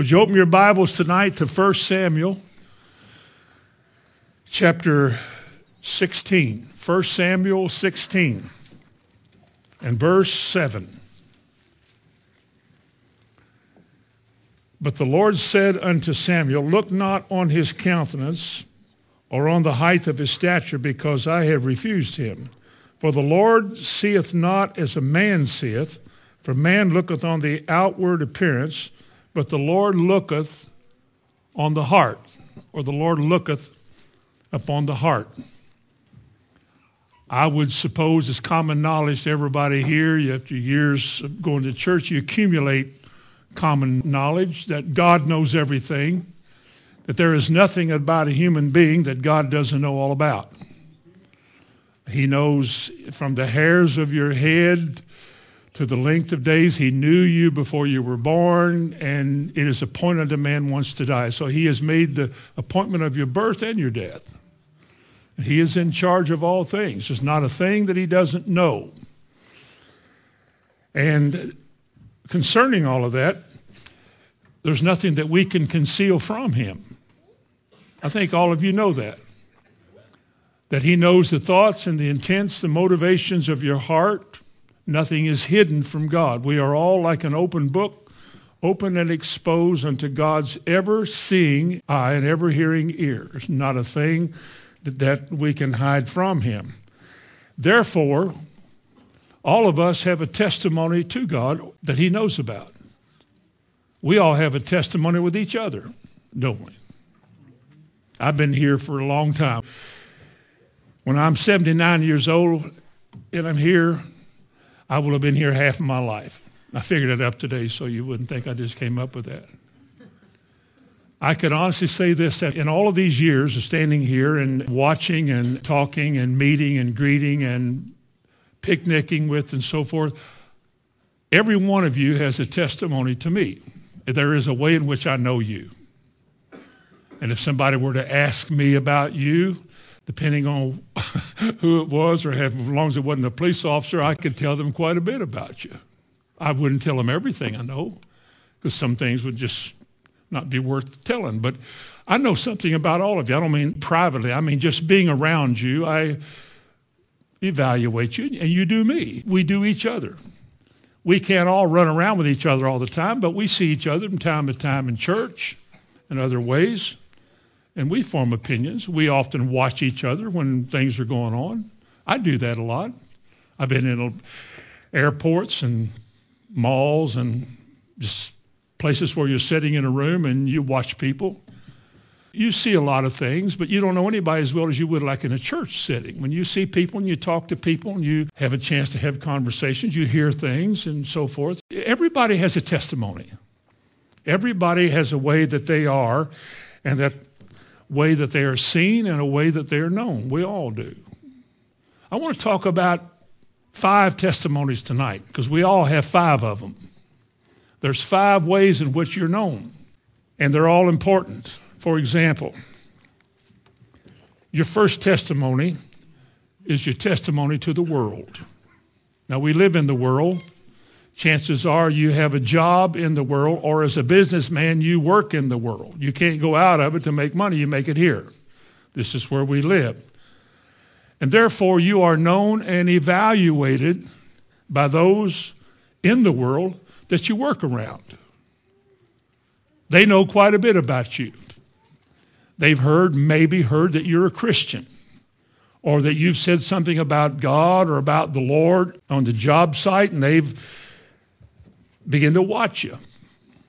Would you open your Bibles tonight to 1 Samuel chapter 16? 1 Samuel 16 and verse 7. But the Lord said unto Samuel, Look not on his countenance or on the height of his stature, because I have refused him. For the Lord seeth not as a man seeth, for man looketh on the outward appearance, but the Lord looketh on the heart, or the Lord looketh upon the heart. I would suppose it's common knowledge to everybody here, after years of going to church, you accumulate common knowledge that God knows everything, that there is nothing about a human being that God doesn't know all about. He knows from the hairs of your head to the length of days. He knew you before you were born, and it is appointed a man once to die. So he has made the appointment of your birth and your death. He is in charge of all things. There's not a thing that he doesn't know. And concerning all of that, there's nothing that we can conceal from him. I think all of you know that. That he knows the thoughts and the intents, the motivations of your heart. Nothing is hidden from God. We are all like an open book, open and exposed unto God's ever seeing eye and ever hearing ears. Not a thing that, that we can hide from him. Therefore, all of us have a testimony to God that he knows about. We all have a testimony with each other, don't we? I've been here for a long time. When I'm 79 years old and I'm here, I will have been here half of my life. I figured it up today so you wouldn't think I just came up with that. I could honestly say this that in all of these years of standing here and watching and talking and meeting and greeting and picnicking with and so forth, every one of you has a testimony to me. There is a way in which I know you. And if somebody were to ask me about you, depending on who it was or as long as it wasn't a police officer, I could tell them quite a bit about you. I wouldn't tell them everything I know because some things would just not be worth telling. But I know something about all of you. I don't mean privately. I mean just being around you. I evaluate you and you do me. We do each other. We can't all run around with each other all the time, but we see each other from time to time in church and other ways, and we form opinions. We often watch each other when things are going on. I do that a lot. I've been in airports and malls and just places where you're sitting in a room and you watch people you see a lot of things, but you don't know anybody as well as you would like in a church setting. When you see people and you talk to people and you have a chance to have conversations, you hear things and so forth. Everybody has a testimony. Everybody has a way that they are and that way that they are seen and a way that they are known. We all do. I want to talk about five testimonies tonight because we all have five of them. There's five ways in which you're known, and they're all important. For example, your first testimony is your testimony to the world. Now, we live in the world. Chances are you have a job in the world, or as a businessman, you work in the world. You can't go out of it to make money, you make it here. This is where we live. And therefore, you are known and evaluated by those in the world that you work around. They know quite a bit about you. They've heard, maybe heard that you're a Christian or that you've said something about God or about the Lord on the job site and they've begin to watch you.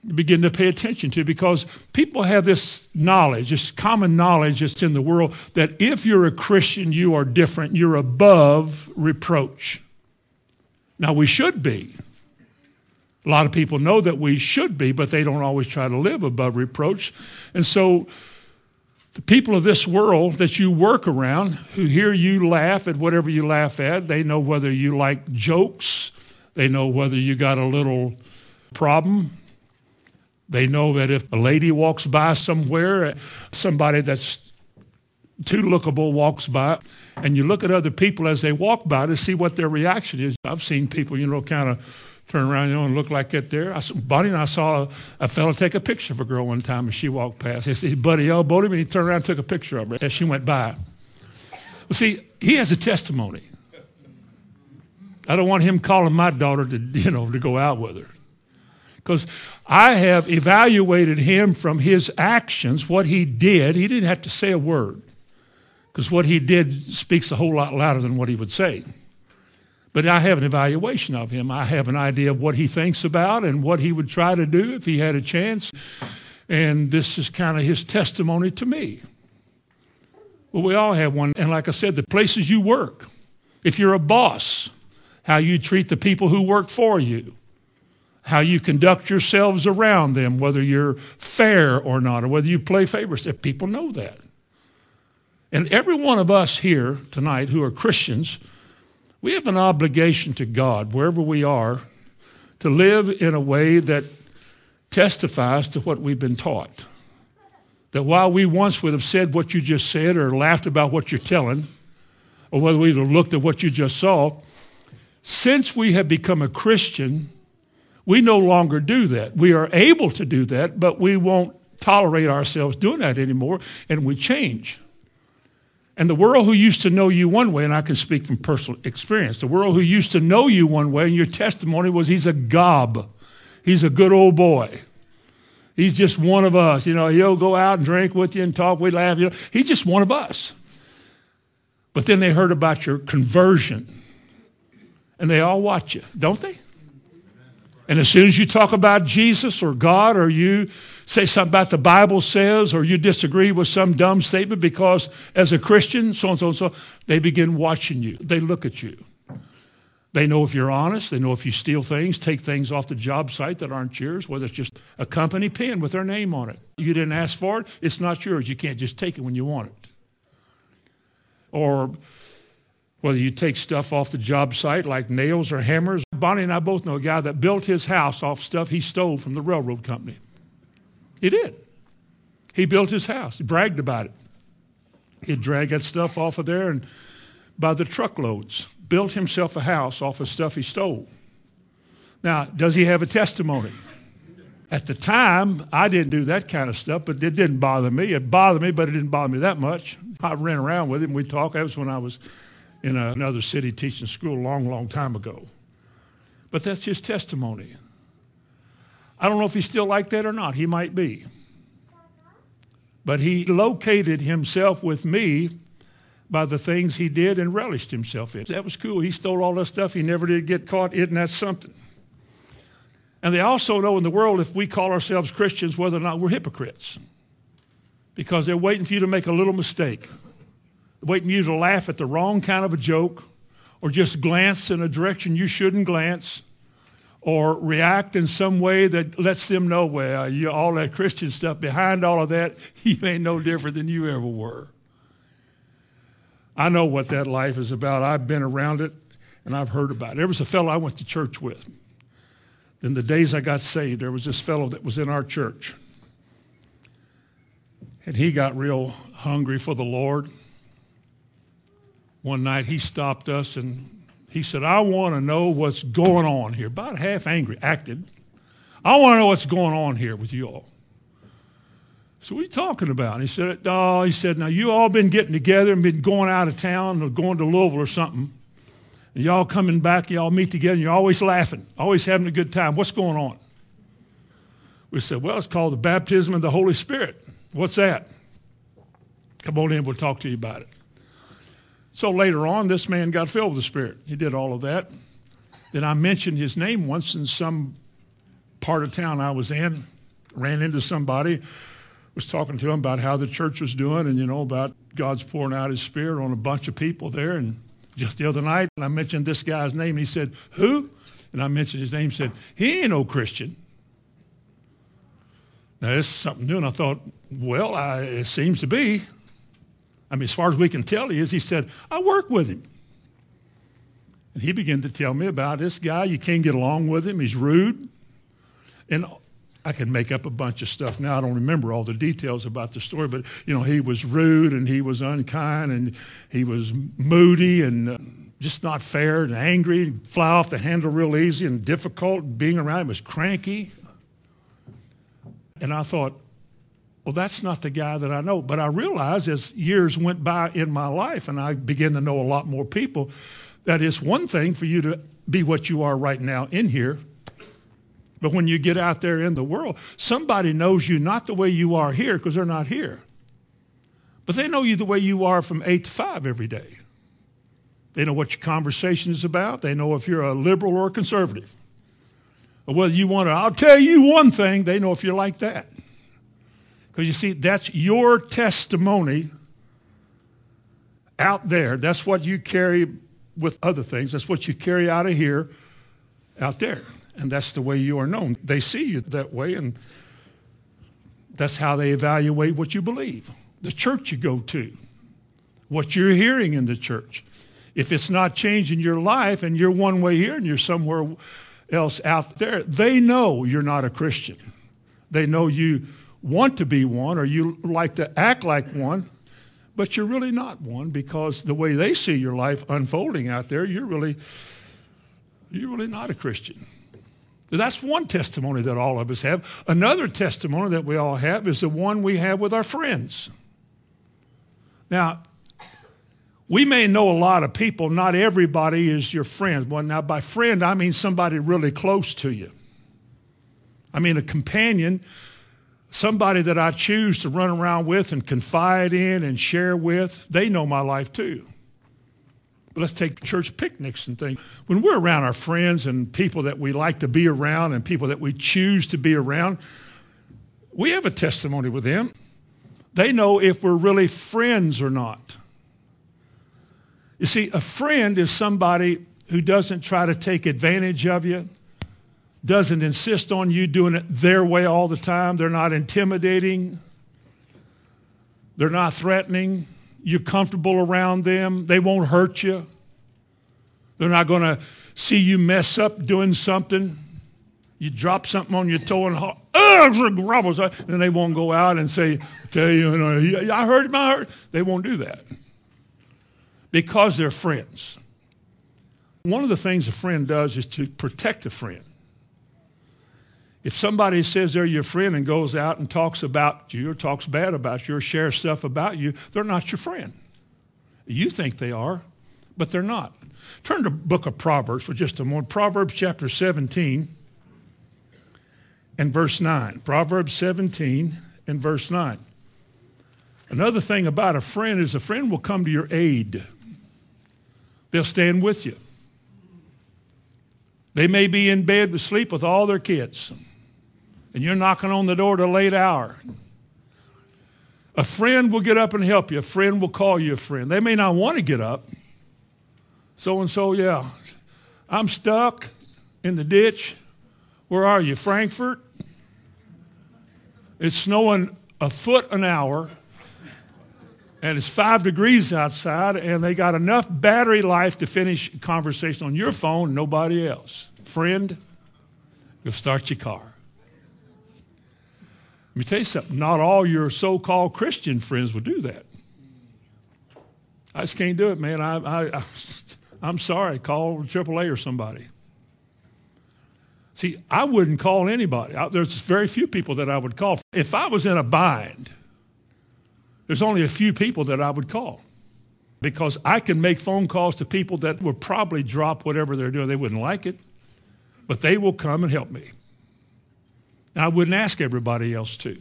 begin to pay attention to because people have this knowledge, this common knowledge that's in the world that if you're a Christian, you are different. You're above reproach. Now, we should be. A lot of people know that we should be, but they don't always try to live above reproach. And so the people of this world that you work around who hear you laugh at whatever you laugh at, they know whether you like jokes, they know whether you got a little problem. They know that if a lady walks by somewhere, somebody that's too lookable walks by, and you look at other people as they walk by to see what their reaction is. I've seen people, you know, kind of Turn around, you know, and look like that there. I, Bonnie and I saw a, a fellow take a picture of a girl one time as she walked past. He said, buddy elbowed him, and he turned around and took a picture of her as she went by. Well, see, he has a testimony. I don't want him calling my daughter to, you know, to go out with her. Because I have evaluated him from his actions, what he did. He didn't have to say a word. Because what he did speaks a whole lot louder than what he would say. But I have an evaluation of him. I have an idea of what he thinks about and what he would try to do if he had a chance. And this is kind of his testimony to me. Well, we all have one. And like I said, the places you work, if you're a boss, how you treat the people who work for you, how you conduct yourselves around them, whether you're fair or not, or whether you play favorites. If people know that. And every one of us here tonight who are Christians, we have an obligation to God, wherever we are, to live in a way that testifies to what we've been taught. That while we once would have said what you just said or laughed about what you're telling, or whether we would have looked at what you just saw, since we have become a Christian, we no longer do that. We are able to do that, but we won't tolerate ourselves doing that anymore, and we change. And the world who used to know you one way, and I can speak from personal experience, the world who used to know you one way, and your testimony was he's a gob. He's a good old boy. He's just one of us. You know, he'll go out and drink with you and talk, we laugh. You know, he's just one of us. But then they heard about your conversion. And they all watch you, don't they? And as soon as you talk about Jesus or God or you say something about the Bible says or you disagree with some dumb statement because as a Christian, so and so and so, they begin watching you. They look at you. They know if you're honest. They know if you steal things, take things off the job site that aren't yours, whether it's just a company pin with their name on it. You didn't ask for it, it's not yours. You can't just take it when you want it. Or whether you take stuff off the job site like nails or hammers. Bonnie and I both know a guy that built his house off stuff he stole from the railroad company. He did. He built his house. He bragged about it. He'd drag that stuff off of there and by the truckloads, built himself a house off of stuff he stole. Now, does he have a testimony? At the time, I didn't do that kind of stuff, but it didn't bother me. It bothered me, but it didn't bother me that much. I ran around with him. We talked. That was when I was in another city teaching school a long, long time ago. But that's just testimony. I don't know if he's still like that or not. He might be. But he located himself with me by the things he did and relished himself in. That was cool. He stole all that stuff. He never did get caught. Isn't that something? And they also know in the world if we call ourselves Christians whether or not we're hypocrites. Because they're waiting for you to make a little mistake, waiting for you to laugh at the wrong kind of a joke, or just glance in a direction you shouldn't glance, or react in some way that lets them know, well, you all that Christian stuff, behind all of that, you ain't no different than you ever were. I know what that life is about. I've been around it and I've heard about it. There was a fellow I went to church with. In the days I got saved, there was this fellow that was in our church. And he got real hungry for the Lord. One night he stopped us and he said, I want to know what's going on here. About half angry, acted. I want to know what's going on here with you all. So what are you talking about? And he said, oh, he said, now you all been getting together and been going out of town or going to Louisville or something. And y'all coming back, y'all meet together, and you're always laughing, always having a good time. What's going on? We said, well, it's called the baptism of the Holy Spirit. What's that? Come on in, we'll talk to you about it. So later on, this man got filled with the Spirit. He did all of that. Then I mentioned his name once in some part of town I was in, ran into somebody, was talking to him about how the church was doing and, you know, about God's pouring out his Spirit on a bunch of people there. And just the other night, I mentioned this guy's name. And He said, Who? And I mentioned his name. Said, He ain't no Christian. Now, this is something new. And I thought, Well, I, it seems to be. I mean, as far as we can tell, he is. He said, I work with him. And he began to tell me about this guy. You can't get along with him. He's rude. And I can make up a bunch of stuff now. I don't remember all the details about the story, but you know, he was rude and he was unkind and he was moody and uh, just not fair and angry, and fly off the handle real easy and difficult. Being around him was cranky. And I thought, well, that's not the guy that I know. But I realized as years went by in my life and I began to know a lot more people, that it's one thing for you to be what you are right now in here. But when you get out there in the world, somebody knows you not the way you are here because they're not here. But they know you the way you are from 8 to 5 every day. They know what your conversation is about. They know if you're a liberal or a conservative. Or whether you want to, I'll tell you one thing, they know if you're like that. Because you see, that's your testimony out there. That's what you carry with other things. That's what you carry out of here, out there. And that's the way you are known. They see you that way, and that's how they evaluate what you believe. The church you go to, what you're hearing in the church. If it's not changing your life and you're one way here and you're somewhere else out there, they know you're not a Christian. They know you want to be one or you like to act like one, but you're really not one because the way they see your life unfolding out there, you're really, you're really not a Christian. That's one testimony that all of us have. Another testimony that we all have is the one we have with our friends. Now, we may know a lot of people. Not everybody is your friend. Well, now, by friend, I mean somebody really close to you. I mean a companion, somebody that I choose to run around with and confide in and share with. They know my life too. But let's take church picnics and things. When we're around our friends and people that we like to be around and people that we choose to be around, we have a testimony with them. They know if we're really friends or not. You see, a friend is somebody who doesn't try to take advantage of you, doesn't insist on you doing it their way all the time. They're not intimidating, they're not threatening. You're comfortable around them, they won't hurt you. They're not going to see you mess up doing something. You drop something on your toe and oh, and they won't go out and say, "Tell you, I heard my heart." They won't do that because they're friends. One of the things a friend does is to protect a friend. If somebody says they're your friend and goes out and talks about you or talks bad about you or shares stuff about you, they're not your friend. You think they are, but they're not. Turn to book of Proverbs for just a moment. Proverbs chapter 17 and verse 9. Proverbs 17 and verse 9. Another thing about a friend is a friend will come to your aid. They'll stand with you. They may be in bed with sleep with all their kids, and you're knocking on the door at a late hour. A friend will get up and help you. A friend will call you a friend. They may not want to get up. So and so, yeah, I'm stuck in the ditch. Where are you? Frankfort? It's snowing a foot an hour and it's five degrees outside, and they got enough battery life to finish conversation on your phone, nobody else. Friend, you'll start your car. Let me tell you something. Not all your so-called Christian friends will do that. I just can't do it, man. I, I, I, am sorry. Call AAA or somebody. See, I wouldn't call anybody. There's very few people that I would call. If I was in a bind, there's only a few people that I would call because I can make phone calls to people that would probably drop whatever they're doing. They wouldn't like it, but they will come and help me. I wouldn't ask everybody else to,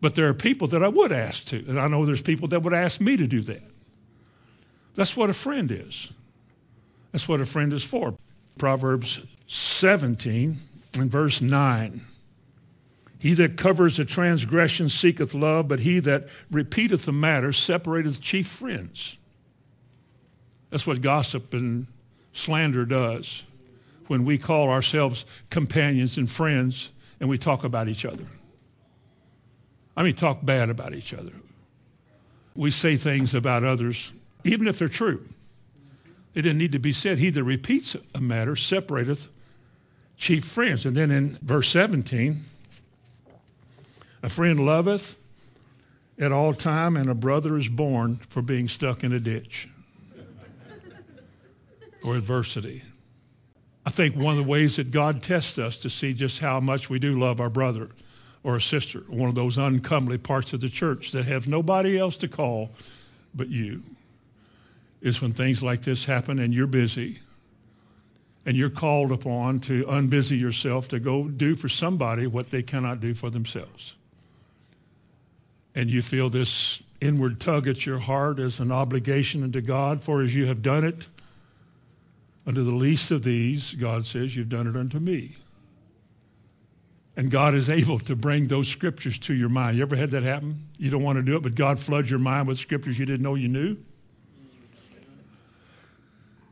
but there are people that I would ask to, and I know there's people that would ask me to do that. That's what a friend is. That's what a friend is for. Proverbs 17 and verse 9. He that covers a transgression seeketh love, but he that repeateth the matter separateth chief friends. That's what gossip and slander does when we call ourselves companions and friends and we talk about each other. I mean, talk bad about each other. We say things about others, even if they're true. It didn't need to be said. He that repeats a matter separateth chief friends. And then in verse 17, a friend loveth at all time, and a brother is born for being stuck in a ditch. or adversity. I think one of the ways that God tests us to see just how much we do love our brother or a sister, one of those uncomely parts of the church that have nobody else to call but you, is when things like this happen and you're busy and you're called upon to unbusy yourself to go do for somebody what they cannot do for themselves. And you feel this inward tug at your heart as an obligation unto God, for as you have done it unto the least of these, God says, you've done it unto me. And God is able to bring those scriptures to your mind. You ever had that happen? You don't want to do it, but God floods your mind with scriptures you didn't know you knew?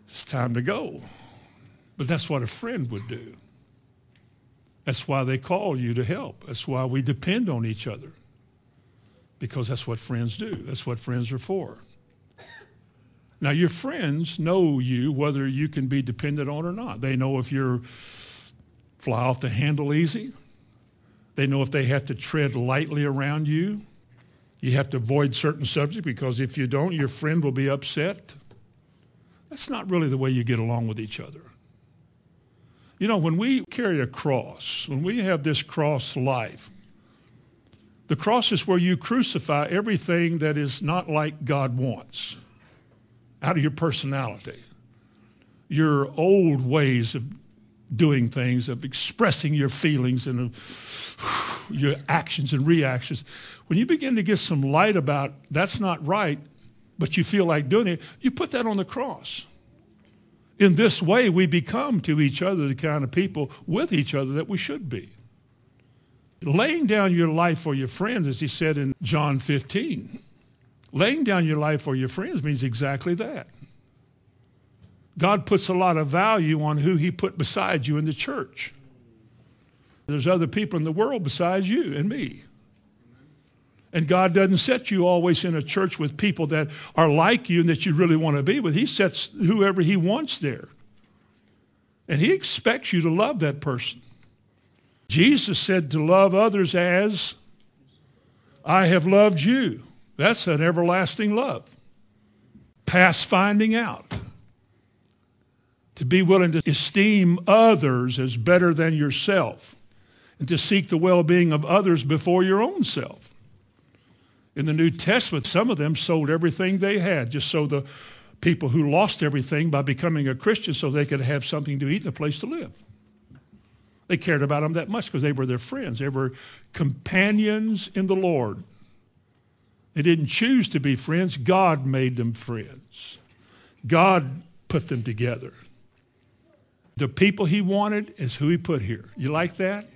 It's time to go. But that's what a friend would do. That's why they call you to help. That's why we depend on each other. Because that's what friends do. That's what friends are for. Now, your friends know you whether you can be dependent on or not. They know if you're fly off the handle easy. They know if they have to tread lightly around you. You have to avoid certain subjects because if you don't, your friend will be upset. That's not really the way you get along with each other. You know, when we carry a cross, when we have this cross life, the cross is where you crucify everything that is not like God wants out of your personality, your old ways of doing things, of expressing your feelings and of your actions and reactions. When you begin to get some light about that's not right, but you feel like doing it, you put that on the cross. In this way, we become to each other the kind of people with each other that we should be. Laying down your life for your friends, as he said in John 15, laying down your life for your friends means exactly that. God puts a lot of value on who he put beside you in the church. There's other people in the world besides you and me. And God doesn't set you always in a church with people that are like you and that you really want to be with. He sets whoever he wants there. And he expects you to love that person. Jesus said to love others as I have loved you. That's an everlasting love. Past finding out. To be willing to esteem others as better than yourself and to seek the well being of others before your own self. In the New Testament, some of them sold everything they had just so the people who lost everything by becoming a Christian so they could have something to eat and a place to live. They cared about them that much because they were their friends. They were companions in the Lord. They didn't choose to be friends. God made them friends. God put them together. The people he wanted is who he put here. You like that?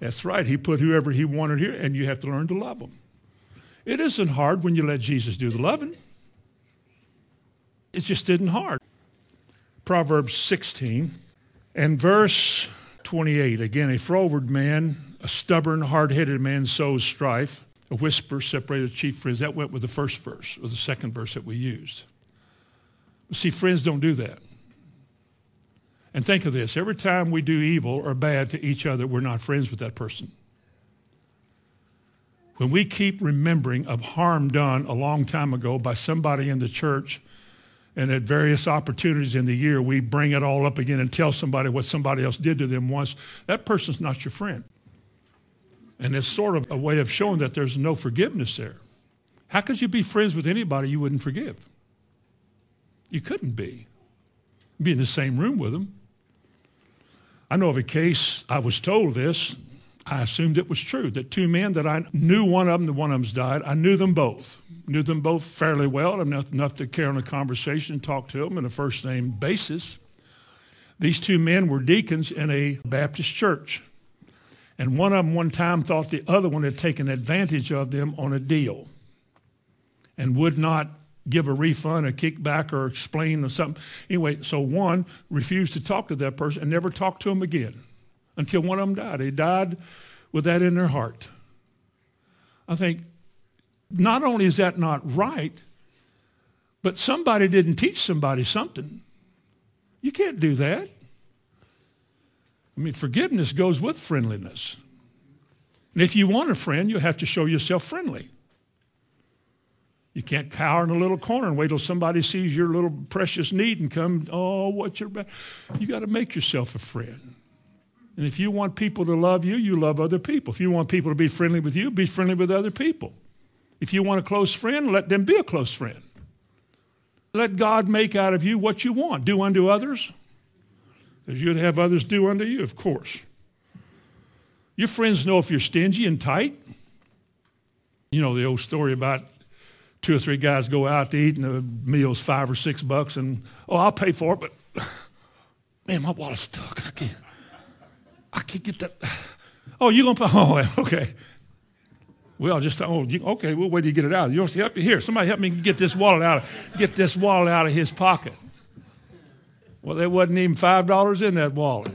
That's right. He put whoever he wanted here, and you have to learn to love them. It isn't hard when you let Jesus do the loving. It just isn't hard. Proverbs 16 and verse 28. Again, a froward man, a stubborn, hard-headed man sows strife. A whisper separated chief friends. That went with the first verse, or the second verse that we used. See, friends don't do that. And think of this. Every time we do evil or bad to each other, we're not friends with that person. When we keep remembering of harm done a long time ago by somebody in the church and at various opportunities in the year, we bring it all up again and tell somebody what somebody else did to them once. That person's not your friend. And it's sort of a way of showing that there's no forgiveness there. How could you be friends with anybody you wouldn't forgive? You couldn't be. Be in the same room with them. I know of a case, I was told this, I assumed it was true, that two men that I knew one of them, the one of them's died, I knew them both knew them both fairly well, enough, enough to carry on a conversation, and talk to them on a first name basis. These two men were deacons in a Baptist church. And one of them one time thought the other one had taken advantage of them on a deal and would not give a refund, a kickback, or explain or something. Anyway, so one refused to talk to that person and never talked to him again until one of them died. They died with that in their heart. I think not only is that not right, but somebody didn't teach somebody something. You can't do that. I mean, forgiveness goes with friendliness. And if you want a friend, you have to show yourself friendly. You can't cower in a little corner and wait till somebody sees your little precious need and come, oh, what's your back? You got to make yourself a friend. And if you want people to love you, you love other people. If you want people to be friendly with you, be friendly with other people. If you want a close friend, let them be a close friend. Let God make out of you what you want. Do unto others as you'd have others do unto you, of course. Your friends know if you're stingy and tight. You know the old story about two or three guys go out to eat and the meal's five or six bucks and, oh, I'll pay for it, but man, my wallet's stuck. I can't, I can't get that. Oh, you going to pay? Oh, okay. Well, just, oh, you, okay, well, wait you get it out. You help you here. Somebody help me get this wallet out, get this wallet out of his pocket. Well, there wasn't even $5 in that wallet.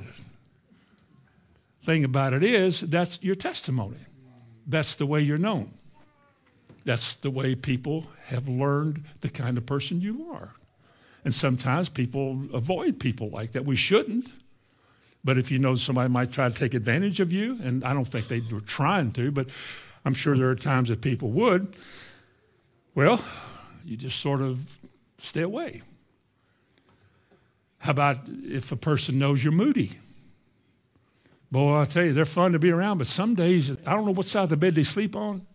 Thing about it is, that's your testimony. That's the way you're known. That's the way people have learned the kind of person you are. And sometimes people avoid people like that. We shouldn't. But if you know somebody might try to take advantage of you, and I don't think they were trying to, but I'm sure there are times that people would, well, you just sort of stay away. How about if a person knows you're moody? Boy, I tell you, they're fun to be around, but some days, I don't know what side of the bed they sleep on.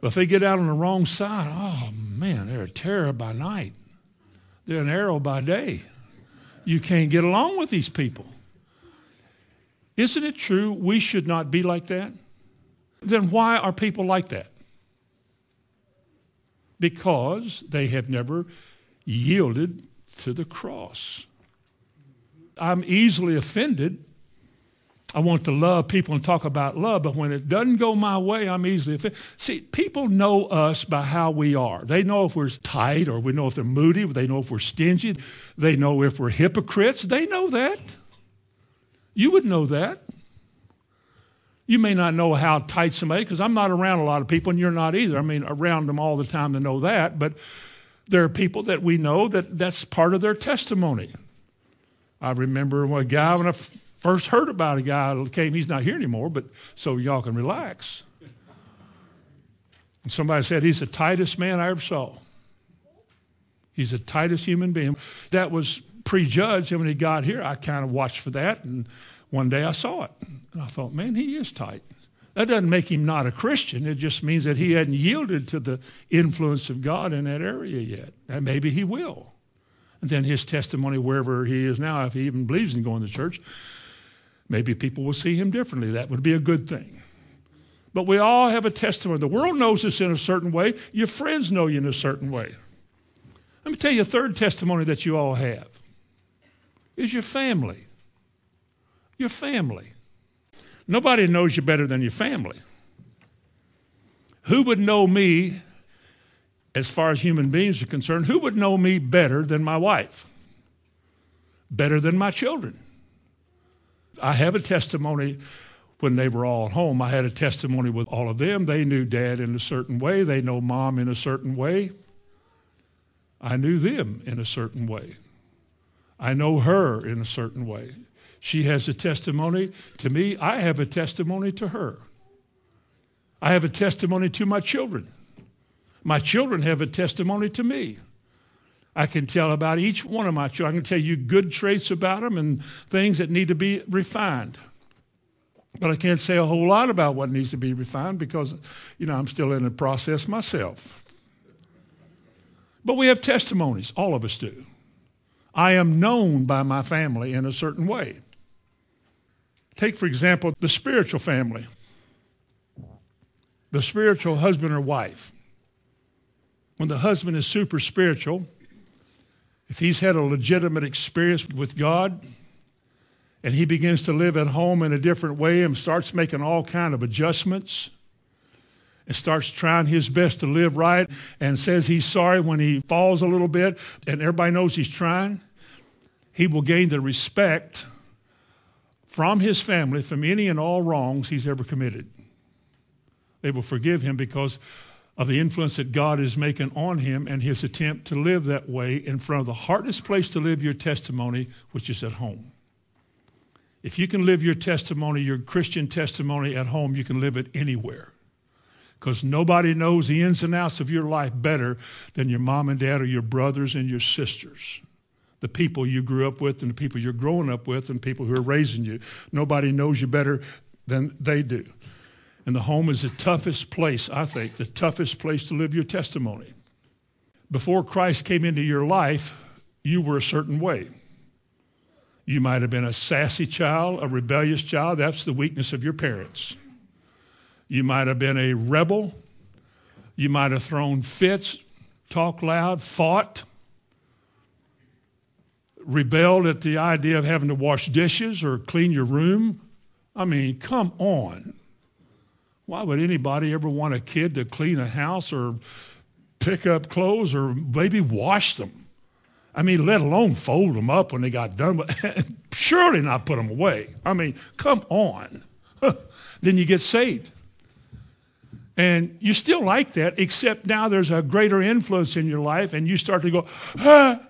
But if they get out on the wrong side, oh man, they're a terror by night. They're an arrow by day. You can't get along with these people. Isn't it true we should not be like that? Then why are people like that? Because they have never yielded to the cross. I'm easily offended I want to love people and talk about love, but when it doesn't go my way, I'm easily offended. See, people know us by how we are. They know if we're tight or we know if they're moody. They know if we're stingy. They know if we're hypocrites. They know that. You would know that. You may not know how tight somebody, because I'm not around a lot of people, and you're not either. I mean, around them all the time to know that, but there are people that we know that that's part of their testimony. I remember a guy when I First heard about a guy came, he's not here anymore, but so y'all can relax. And somebody said he's the tightest man I ever saw. He's the tightest human being. That was prejudged, and when he got here, I kind of watched for that, and one day I saw it. And I thought, man, he is tight. That doesn't make him not a Christian. It just means that he hadn't yielded to the influence of God in that area yet. And maybe he will. And then his testimony, wherever he is now, if he even believes in going to church, Maybe people will see him differently. That would be a good thing. But we all have a testimony. The world knows us in a certain way. Your friends know you in a certain way. Let me tell you a third testimony that you all have is your family. Your family. Nobody knows you better than your family. Who would know me, as far as human beings are concerned, who would know me better than my wife? Better than my children? I have a testimony when they were all at home. I had a testimony with all of them. They knew dad in a certain way, they know mom in a certain way. I knew them in a certain way. I know her in a certain way. She has a testimony to me. I have a testimony to her. I have a testimony to my children. My children have a testimony to me. I can tell about each one of my children. I can tell you good traits about them and things that need to be refined. But I can't say a whole lot about what needs to be refined because, you know, I'm still in the process myself. But we have testimonies, all of us do. I am known by my family in a certain way. Take, for example, the spiritual family, the spiritual husband or wife. When the husband is super spiritual, if he's had a legitimate experience with God and he begins to live at home in a different way and starts making all kind of adjustments and starts trying his best to live right and says he's sorry when he falls a little bit and everybody knows he's trying, he will gain the respect from his family from any and all wrongs he's ever committed. They will forgive him because of the influence that God is making on him and his attempt to live that way in front of the hardest place to live your testimony, which is at home. If you can live your testimony, your Christian testimony at home, you can live it anywhere. because nobody knows the ins and outs of your life better than your mom and dad or your brothers and your sisters. The people you grew up with and the people you're growing up with and people who are raising you. Nobody knows you better than they do. And the home is the toughest place, I think, the toughest place to live your testimony. Before Christ came into your life, you were a certain way. You might have been a sassy child, a rebellious child. That's the weakness of your parents. You might have been a rebel. You might have thrown fits, talked loud, fought, rebelled at the idea of having to wash dishes or clean your room. I mean, come on. Why would anybody ever want a kid to clean a house or pick up clothes or maybe wash them? I mean, let alone fold them up when they got done. Surely not put them away. I mean, come on. then you get saved. And you still like that, except now there's a greater influence in your life, and you start to go, ah.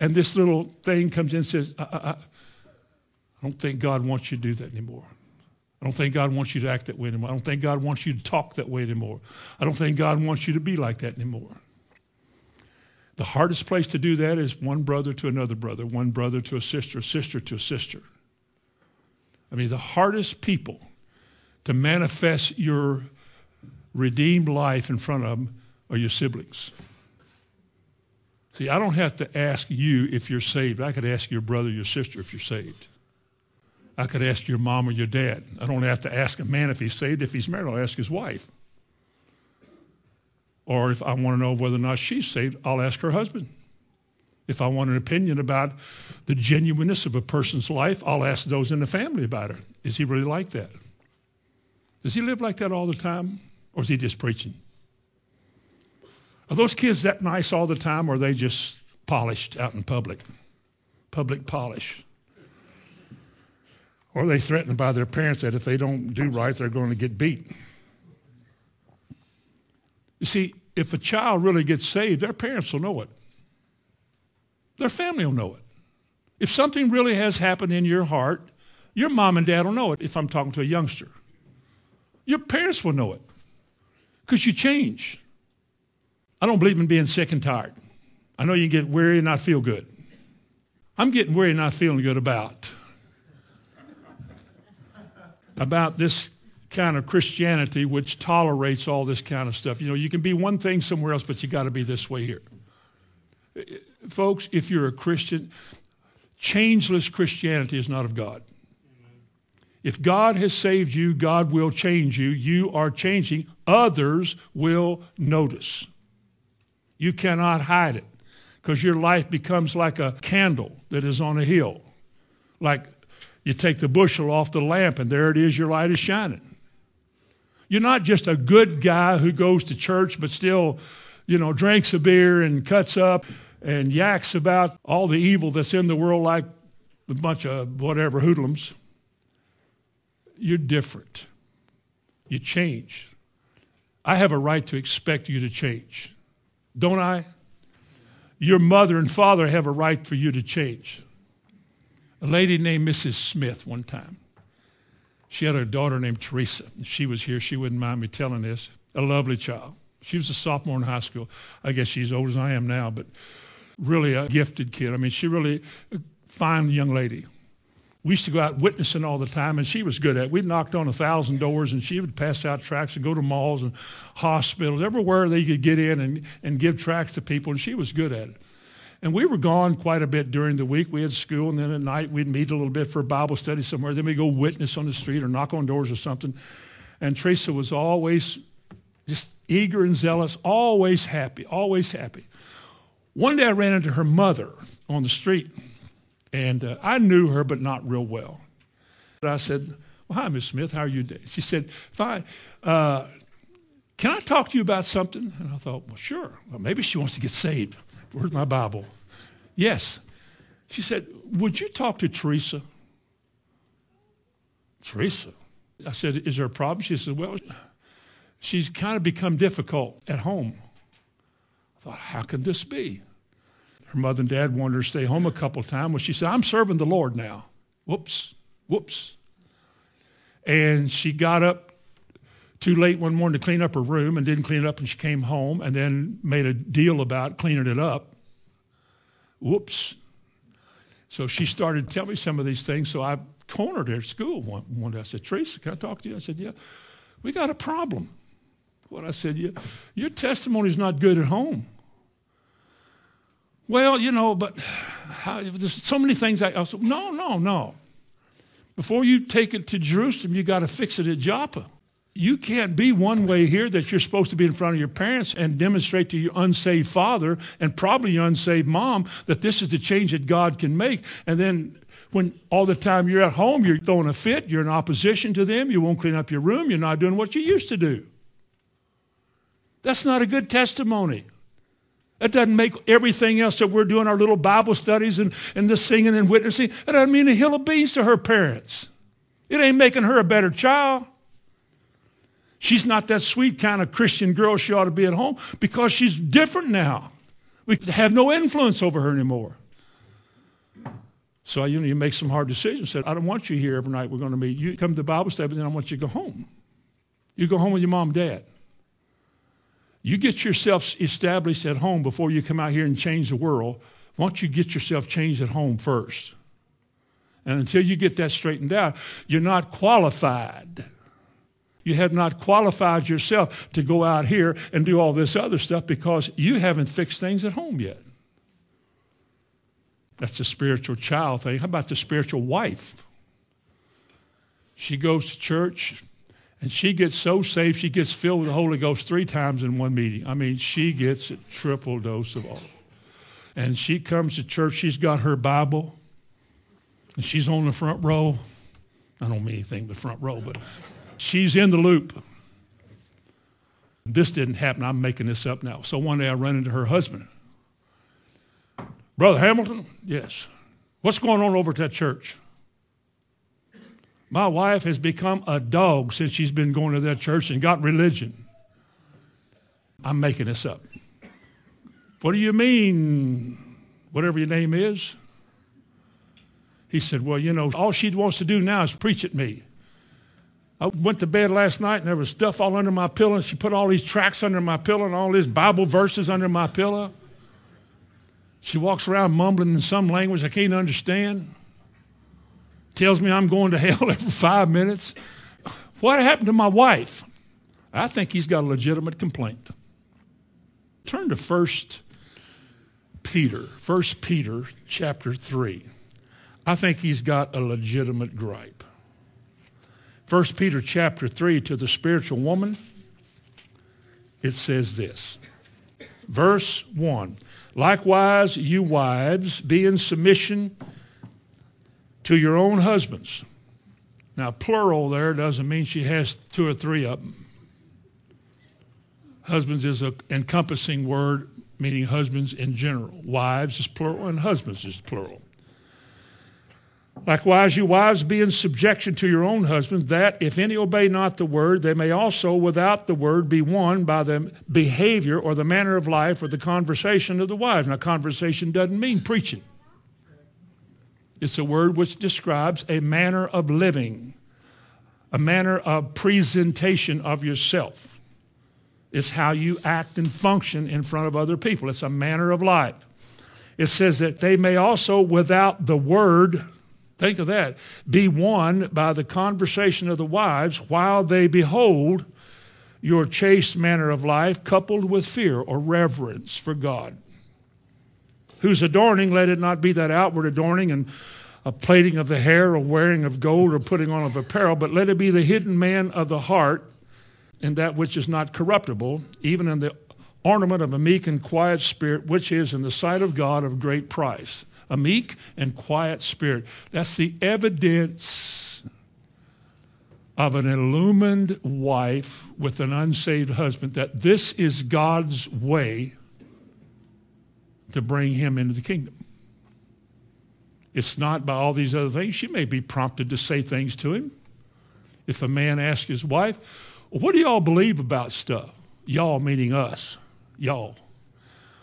And this little thing comes in and says, uh, uh, I don't think God wants you to do that anymore. I don't think God wants you to act that way anymore. I don't think God wants you to talk that way anymore. I don't think God wants you to be like that anymore. The hardest place to do that is one brother to another brother, one brother to a sister, sister to a sister. I mean, the hardest people to manifest your redeemed life in front of them are your siblings. See, I don't have to ask you if you're saved. I could ask your brother, your sister if you're saved. I could ask your mom or your dad. I don't have to ask a man if he's saved. If he's married, I'll ask his wife. Or if I want to know whether or not she's saved, I'll ask her husband. If I want an opinion about the genuineness of a person's life, I'll ask those in the family about it. Is he really like that? Does he live like that all the time? Or is he just preaching? Are those kids that nice all the time, or are they just polished out in public? Public polish. Or are they threatened by their parents that if they don't do right, they're going to get beat? You see, if a child really gets saved, their parents will know it. Their family will know it. If something really has happened in your heart, your mom and dad will know it if I'm talking to a youngster. Your parents will know it because you change. I don't believe in being sick and tired. I know you get weary and not feel good. I'm getting weary and not feeling good about about this kind of Christianity which tolerates all this kind of stuff. You know, you can be one thing somewhere else, but you got to be this way here. Folks, if you're a Christian, changeless Christianity is not of God. If God has saved you, God will change you. You are changing. Others will notice. You cannot hide it because your life becomes like a candle that is on a hill. Like you take the bushel off the lamp, and there it is, your light is shining. You're not just a good guy who goes to church but still, you know, drinks a beer and cuts up and yaks about all the evil that's in the world like a bunch of whatever hoodlums. You're different. You change. I have a right to expect you to change, don't I? Your mother and father have a right for you to change. A lady named Mrs. Smith one time she had a daughter named Teresa. She was here. She wouldn't mind me telling this. A lovely child. She was a sophomore in high school. I guess she's old as I am now, but really a gifted kid. I mean, she really a fine young lady. We used to go out witnessing all the time, and she was good at it. We knocked on a thousand doors, and she would pass out tracts and go to malls and hospitals, everywhere they could get in and, and give tracts to people, and she was good at it. And we were gone quite a bit during the week. We had school, and then at night we'd meet a little bit for a Bible study somewhere. Then we'd go witness on the street or knock on doors or something. And Teresa was always just eager and zealous, always happy, always happy. One day I ran into her mother on the street, and uh, I knew her, but not real well. I said, well, hi, Miss Smith, how are you today? She said, fine. Uh, can I talk to you about something? And I thought, well, sure. Well, maybe she wants to get saved. Where's my Bible? Yes. She said, Would you talk to Teresa? Teresa? I said, Is there a problem? She said, Well, she's kind of become difficult at home. I thought, How can this be? Her mother and dad wanted her to stay home a couple of times. Well, she said, I'm serving the Lord now. Whoops, whoops. And she got up too late one morning to clean up her room and didn't clean it up and she came home and then made a deal about cleaning it up. Whoops. So she started telling me some of these things. So I cornered her at school one, one day. I said, Teresa, can I talk to you? I said, yeah, we got a problem. What I said, yeah, your testimony is not good at home. Well, you know, but how, there's so many things I, said, no, no, no. Before you take it to Jerusalem, you got to fix it at Joppa. You can't be one way here that you're supposed to be in front of your parents and demonstrate to your unsaved father and probably your unsaved mom that this is the change that God can make. And then when all the time you're at home, you're throwing a fit, you're in opposition to them, you won't clean up your room, you're not doing what you used to do. That's not a good testimony. That doesn't make everything else that we're doing, our little Bible studies and, and the singing and witnessing, that doesn't mean a hill of beans to her parents. It ain't making her a better child. She's not that sweet kind of Christian girl she ought to be at home because she's different now. We have no influence over her anymore. So you know, you make some hard decisions. Said, I don't want you here every night. We're going to meet. You come to Bible study, but then I want you to go home. You go home with your mom and dad. You get yourself established at home before you come out here and change the world. Don't you get yourself changed at home first? And until you get that straightened out, you're not qualified. You have not qualified yourself to go out here and do all this other stuff because you haven't fixed things at home yet. That's the spiritual child thing. How about the spiritual wife? She goes to church, and she gets so saved, she gets filled with the Holy Ghost three times in one meeting. I mean, she gets a triple dose of all. And she comes to church, she's got her Bible, and she's on the front row. I don't mean anything but front row, but she's in the loop. This didn't happen. I'm making this up now. So one day I run into her husband. Brother Hamilton? Yes. What's going on over at that church? My wife has become a dog since she's been going to that church and got religion. I'm making this up. What do you mean, whatever your name is? He said, Well, you know, all she wants to do now is preach at me. I went to bed last night and there was stuff all under my pillow, and she put all these tracts under my pillow and all these Bible verses under my pillow. She walks around mumbling in some language I can't understand tells me I'm going to hell every five minutes. What happened to my wife? I think he's got a legitimate complaint. Turn to 1 Peter, 1 Peter chapter 3. I think he's got a legitimate gripe. 1 Peter chapter 3 to the spiritual woman, it says this. Verse 1 Likewise, you wives, be in submission to your own husbands. Now, plural there doesn't mean she has two or three of them. Husbands is an encompassing word, meaning husbands in general. Wives is plural, and husbands is plural. Likewise, you wives, be in subjection to your own husbands, that if any obey not the word, they may also, without the word, be won by the behavior or the manner of life or the conversation of the wives. Now, conversation doesn't mean preaching. It's a word which describes a manner of living, a manner of presentation of yourself. It's how you act and function in front of other people. It's a manner of life. It says that they may also, without the word, think of that, be won by the conversation of the wives while they behold your chaste manner of life coupled with fear or reverence for God whose adorning, let it not be that outward adorning and a plaiting of the hair or wearing of gold or putting on of apparel, but let it be the hidden man of the heart in that which is not corruptible, even in the ornament of a meek and quiet spirit, which is in the sight of God of great price. A meek and quiet spirit. That's the evidence of an illumined wife with an unsaved husband that this is God's way to bring him into the kingdom. It's not by all these other things. She may be prompted to say things to him. If a man asks his wife, well, What do y'all believe about stuff? Y'all meaning us. Y'all.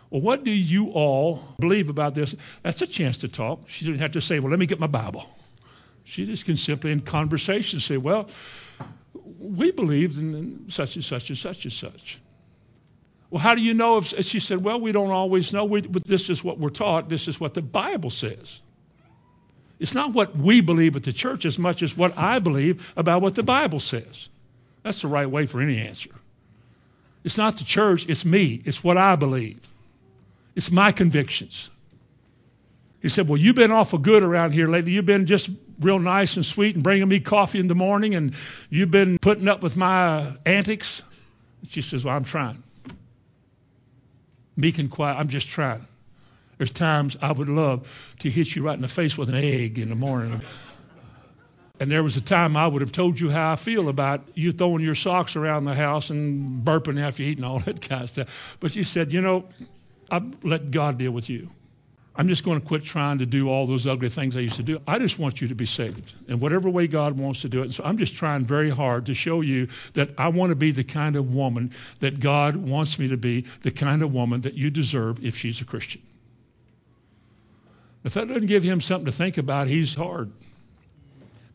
Well, what do you all believe about this? That's a chance to talk. She didn't have to say, Well, let me get my Bible. She just can simply, in conversation, say, Well, we believe in such and such and such and such. Well, how do you know? If, she said, well, we don't always know, we, but this is what we're taught. This is what the Bible says. It's not what we believe at the church as much as what I believe about what the Bible says. That's the right way for any answer. It's not the church, it's me. It's what I believe. It's my convictions. He said, Well, you've been awful good around here lately. You've been just real nice and sweet and bringing me coffee in the morning, and you've been putting up with my antics. She says, Well, I'm trying. Meek and quiet, I'm just trying. There's times I would love to hit you right in the face with an egg in the morning. And there was a time I would have told you how I feel about you throwing your socks around the house and burping after eating all that kind of stuff. But you said, you know, I let God deal with you. I'm just going to quit trying to do all those ugly things I used to do. I just want you to be saved in whatever way God wants to do it. And so I'm just trying very hard to show you that I want to be the kind of woman that God wants me to be, the kind of woman that you deserve if she's a Christian. If that doesn't give him something to think about, he's hard.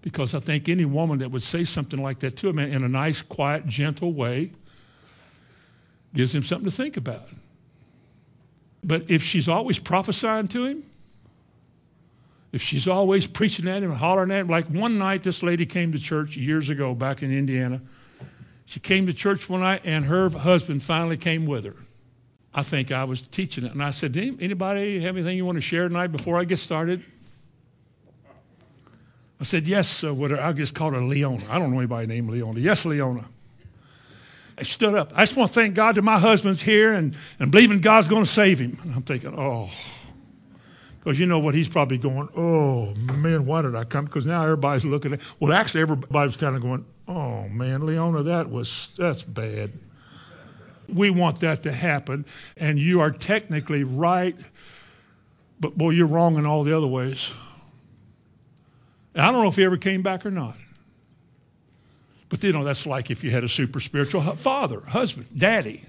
Because I think any woman that would say something like that to him in a nice, quiet, gentle way gives him something to think about. But if she's always prophesying to him, if she's always preaching at him and hollering at him, like one night this lady came to church years ago back in Indiana. She came to church one night and her husband finally came with her. I think I was teaching it. And I said, anybody have anything you want to share tonight before I get started? I said, yes, uh, whatever. I just called her Leona. I don't know anybody named Leona. Yes, Leona. I stood up. I just want to thank God that my husband's here and, and believing God's going to save him. And I'm thinking, oh. Because you know what? He's probably going, oh, man, why did I come? Because now everybody's looking at Well, actually, everybody's kind of going, oh, man, Leona, that was, that's bad. We want that to happen. And you are technically right, but boy, you're wrong in all the other ways. And I don't know if he ever came back or not. But you know, that's like if you had a super spiritual father, husband, daddy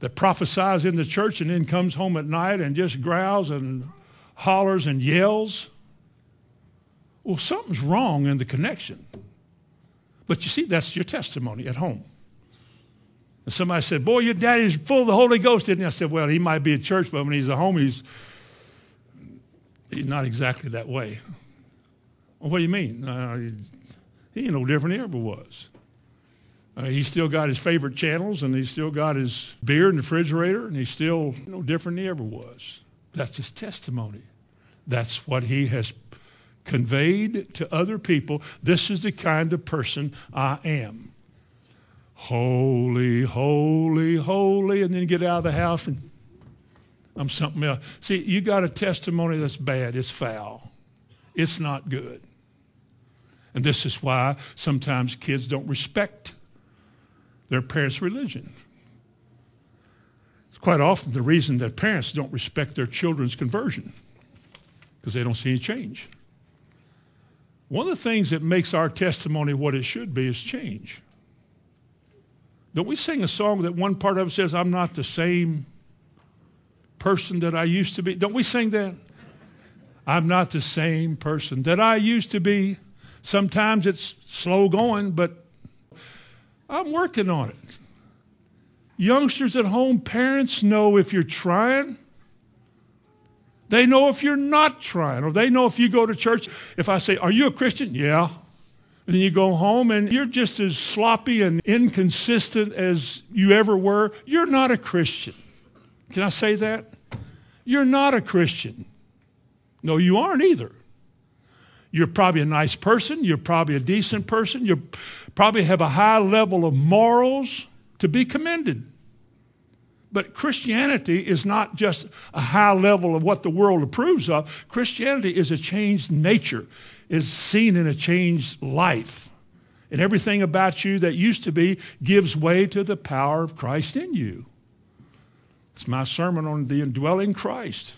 that prophesies in the church and then comes home at night and just growls and hollers and yells. Well, something's wrong in the connection. But you see, that's your testimony at home. And somebody said, Boy, your daddy's full of the Holy Ghost, isn't he? I said, Well, he might be at church, but when he's at home, he's, he's not exactly that way. Well, what do you mean? Uh, he ain't no different than he ever was. Uh, he's still got his favorite channels, and he's still got his beer in the refrigerator, and he's still no different than he ever was. That's his testimony. That's what he has conveyed to other people. This is the kind of person I am. Holy, holy, holy, and then get out of the house and I'm something else. See, you got a testimony that's bad. It's foul. It's not good. And this is why sometimes kids don't respect their parents' religion. It's quite often the reason that parents don't respect their children's conversion because they don't see any change. One of the things that makes our testimony what it should be is change. Don't we sing a song that one part of it says, I'm not the same person that I used to be? Don't we sing that? I'm not the same person that I used to be. Sometimes it's slow going, but I'm working on it. Youngsters at home, parents know if you're trying. They know if you're not trying, or they know if you go to church. If I say, Are you a Christian? Yeah. And then you go home and you're just as sloppy and inconsistent as you ever were. You're not a Christian. Can I say that? You're not a Christian. No, you aren't either. You're probably a nice person. You're probably a decent person. You probably have a high level of morals to be commended. But Christianity is not just a high level of what the world approves of. Christianity is a changed nature, is seen in a changed life. And everything about you that used to be gives way to the power of Christ in you. It's my sermon on the indwelling Christ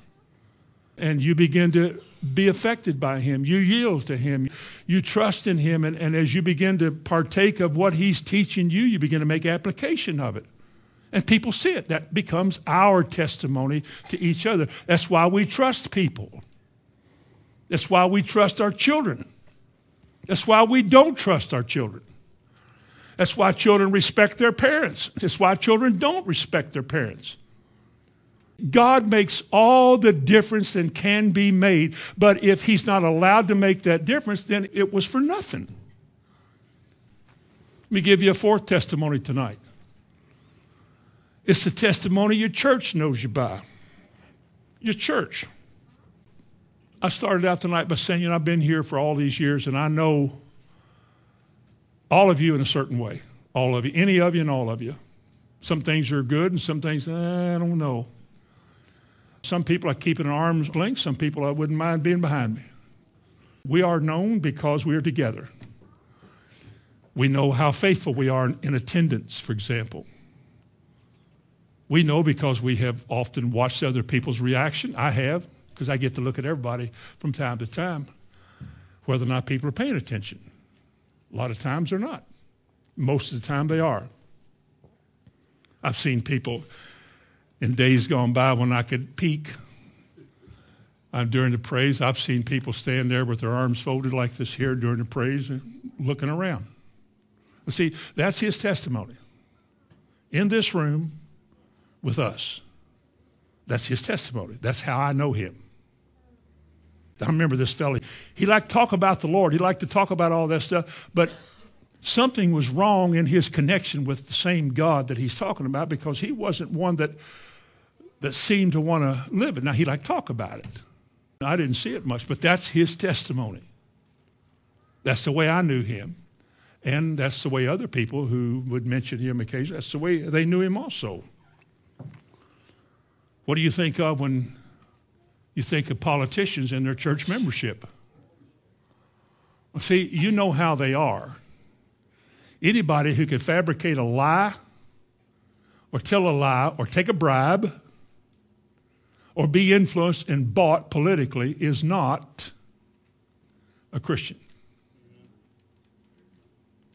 and you begin to be affected by him. You yield to him. You trust in him. And, and as you begin to partake of what he's teaching you, you begin to make application of it. And people see it. That becomes our testimony to each other. That's why we trust people. That's why we trust our children. That's why we don't trust our children. That's why children respect their parents. That's why children don't respect their parents. God makes all the difference that can be made, but if He's not allowed to make that difference, then it was for nothing. Let me give you a fourth testimony tonight. It's the testimony your church knows you by. Your church. I started out tonight by saying, you know, I've been here for all these years and I know all of you in a certain way. All of you. Any of you and all of you. Some things are good and some things, eh, I don't know. Some people I keep an arm's length. Some people I wouldn't mind being behind me. We are known because we are together. We know how faithful we are in attendance, for example. We know because we have often watched other people's reaction. I have, because I get to look at everybody from time to time, whether or not people are paying attention. A lot of times they're not. Most of the time they are. I've seen people in days gone by when I could peek uh, during the praise. I've seen people stand there with their arms folded like this here during the praise and looking around. See, that's his testimony. In this room with us. That's his testimony. That's how I know him. I remember this fellow. He liked to talk about the Lord. He liked to talk about all that stuff, but something was wrong in his connection with the same God that he's talking about because he wasn't one that that seemed to want to live it. Now he liked to talk about it. I didn't see it much, but that's his testimony. That's the way I knew him. And that's the way other people who would mention him occasionally, that's the way they knew him also. What do you think of when you think of politicians and their church membership. See, you know how they are. Anybody who can fabricate a lie or tell a lie or take a bribe or be influenced and bought politically is not a Christian.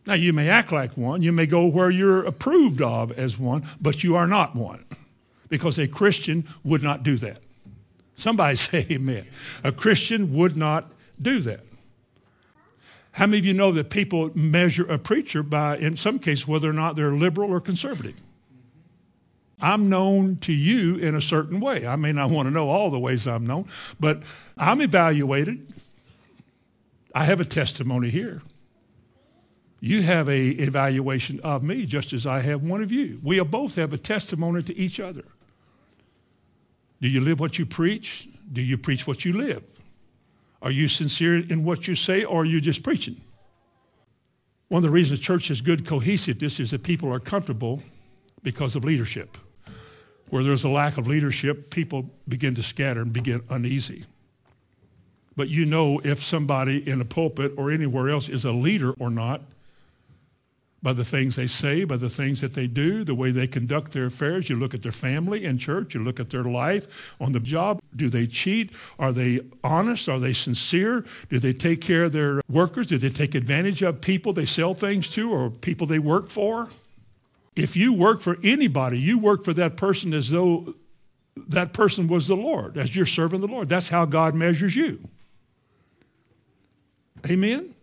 Now, you may act like one, you may go where you're approved of as one, but you are not one because a Christian would not do that. Somebody say amen. A Christian would not do that. How many of you know that people measure a preacher by, in some cases, whether or not they're liberal or conservative? I'm known to you in a certain way. I may not want to know all the ways I'm known, but I'm evaluated. I have a testimony here. You have a evaluation of me just as I have one of you. We both have a testimony to each other. Do you live what you preach? Do you preach what you live? Are you sincere in what you say or are you just preaching? One of the reasons church is good cohesiveness is that people are comfortable because of leadership. Where there's a lack of leadership, people begin to scatter and begin uneasy. But you know if somebody in a pulpit or anywhere else is a leader or not by the things they say, by the things that they do, the way they conduct their affairs. You look at their family in church, you look at their life on the job. Do they cheat? Are they honest? Are they sincere? Do they take care of their workers? Do they take advantage of people they sell things to or people they work for? If you work for anybody, you work for that person as though that person was the Lord, as you're serving the Lord. That's how God measures you. Amen?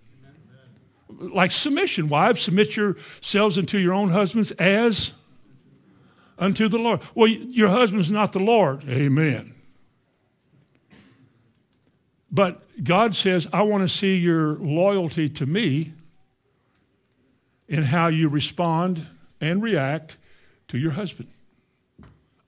like submission. Wives, submit yourselves unto your own husbands as unto the Lord. Well, your husband's not the Lord. Amen. But God says, I want to see your loyalty to me in how you respond and react to your husband.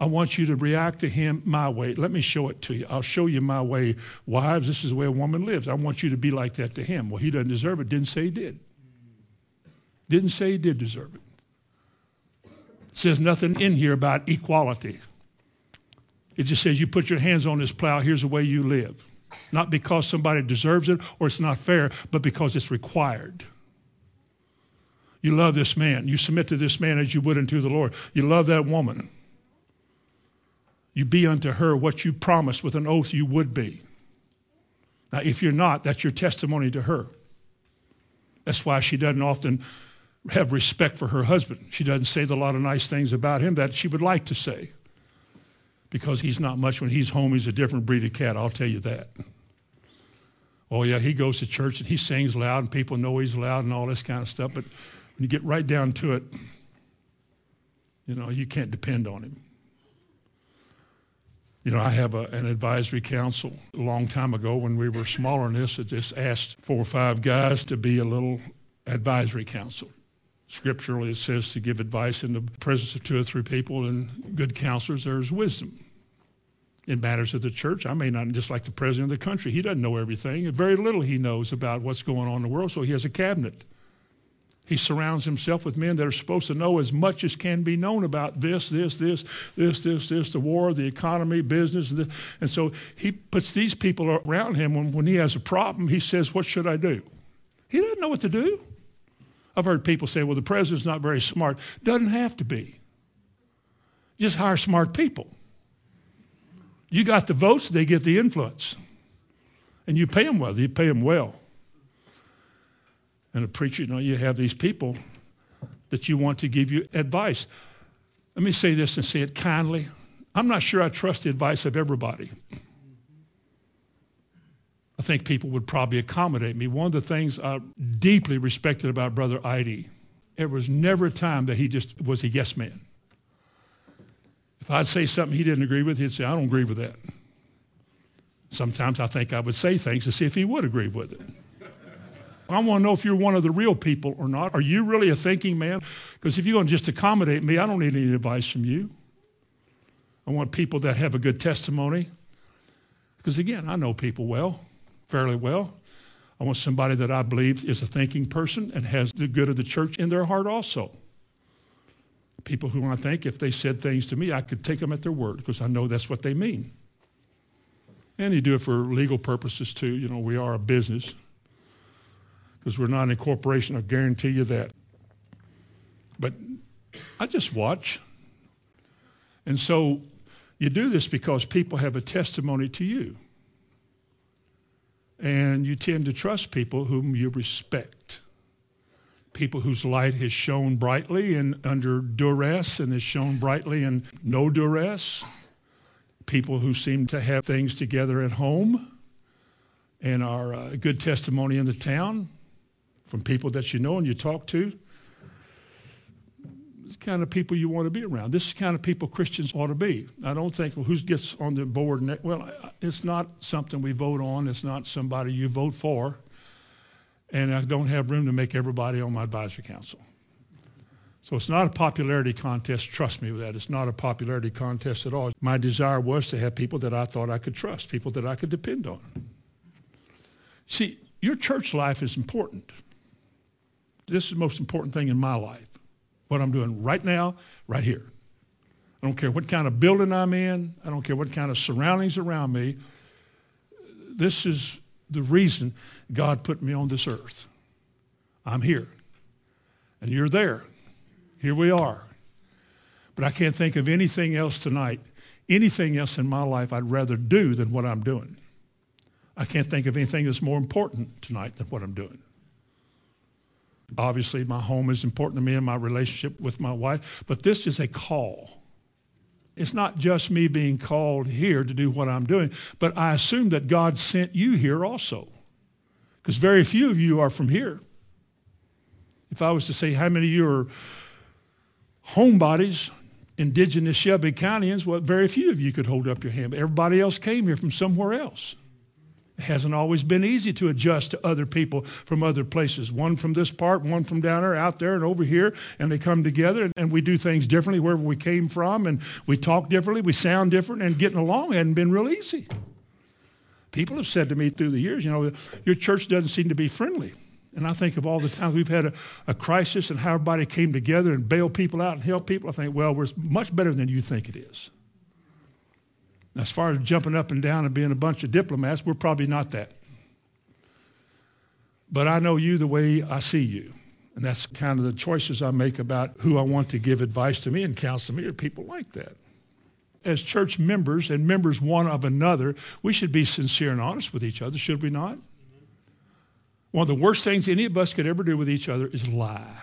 I want you to react to him my way. Let me show it to you. I'll show you my way. Wives, this is the way a woman lives. I want you to be like that to him. Well, he doesn't deserve it. Didn't say he did. Didn't say he did deserve it. It says nothing in here about equality. It just says you put your hands on this plow, here's the way you live. Not because somebody deserves it or it's not fair, but because it's required. You love this man. You submit to this man as you would unto the Lord. You love that woman. You be unto her what you promised with an oath you would be. Now, if you're not, that's your testimony to her. That's why she doesn't often have respect for her husband. She doesn't say a lot of nice things about him that she would like to say because he's not much. When he's home, he's a different breed of cat, I'll tell you that. Oh, yeah, he goes to church and he sings loud and people know he's loud and all this kind of stuff. But When you get right down to it, you know, you can't depend on him. You know, I have a, an advisory council a long time ago when we were smaller than this. I just asked four or five guys to be a little advisory council. Scripturally, it says to give advice in the presence of two or three people, and good counselors, there's wisdom. In matters of the church, I may not, just like the president of the country, he doesn't know everything. Very little he knows about what's going on in the world, so he has a cabinet. He surrounds himself with men that are supposed to know as much as can be known about this, this, this, this, this, this, the war, the economy, business. And so he puts these people around him. When, when he has a problem, he says, What should I do? He doesn't know what to do. I've heard people say, Well, the president's not very smart. Doesn't have to be. Just hire smart people. You got the votes, they get the influence. And you pay them well. You pay them well. And a preacher, you know, you have these people that you want to give you advice. Let me say this and say it kindly. I'm not sure I trust the advice of everybody. I think people would probably accommodate me. One of the things I deeply respected about Brother Idy, there was never a time that he just was a yes man. If I'd say something he didn't agree with, he'd say, I don't agree with that. Sometimes I think I would say things to see if he would agree with it. I want to know if you're one of the real people or not. Are you really a thinking man? Because if you're going to just accommodate me, I don't need any advice from you. I want people that have a good testimony. Because again, I know people well, fairly well. I want somebody that I believe is a thinking person and has the good of the church in their heart also. People who I think if they said things to me, I could take them at their word because I know that's what they mean. And you do it for legal purposes too. You know, we are a business because we're not in a corporation. I guarantee you that. But I just watch. And so you do this because people have a testimony to you. And you tend to trust people whom you respect. People whose light has shone brightly and under duress and has shone brightly in no duress. People who seem to have things together at home and are a good testimony in the town from people that you know and you talk to. This kind of people you want to be around. This is kind of people Christians ought to be. I don't think, well, who gets on the board? Well, it's not something we vote on. It's not somebody you vote for. And I don't have room to make everybody on my advisory council. So it's not a popularity contest. Trust me with that. It's not a popularity contest at all. My desire was to have people that I thought I could trust, people that I could depend on. See, your church life is important. This is the most important thing in my life. What I'm doing right now, right here. I don't care what kind of building I'm in. I don't care what kind of surroundings around me. This is the reason God put me on this earth. I'm here. And you're there. Here we are. But I can't think of anything else tonight, anything else in my life I'd rather do than what I'm doing. I can't think of anything that's more important tonight than what I'm doing. Obviously, my home is important to me and my relationship with my wife, but this is a call. It's not just me being called here to do what I'm doing, but I assume that God sent you here also. Because very few of you are from here. If I was to say how many of you are homebodies, indigenous Shelby Countyans, well, very few of you could hold up your hand. Everybody else came here from somewhere else. Hasn't always been easy to adjust to other people from other places. One from this part, one from down there, out there, and over here, and they come together and we do things differently wherever we came from, and we talk differently, we sound different, and getting along hadn't been real easy. People have said to me through the years, you know, your church doesn't seem to be friendly. And I think of all the times we've had a, a crisis and how everybody came together and bailed people out and helped people. I think, well, we're much better than you think it is. As far as jumping up and down and being a bunch of diplomats, we're probably not that. But I know you the way I see you. And that's kind of the choices I make about who I want to give advice to me and counsel me are people like that. As church members and members one of another, we should be sincere and honest with each other, should we not? One of the worst things any of us could ever do with each other is lie,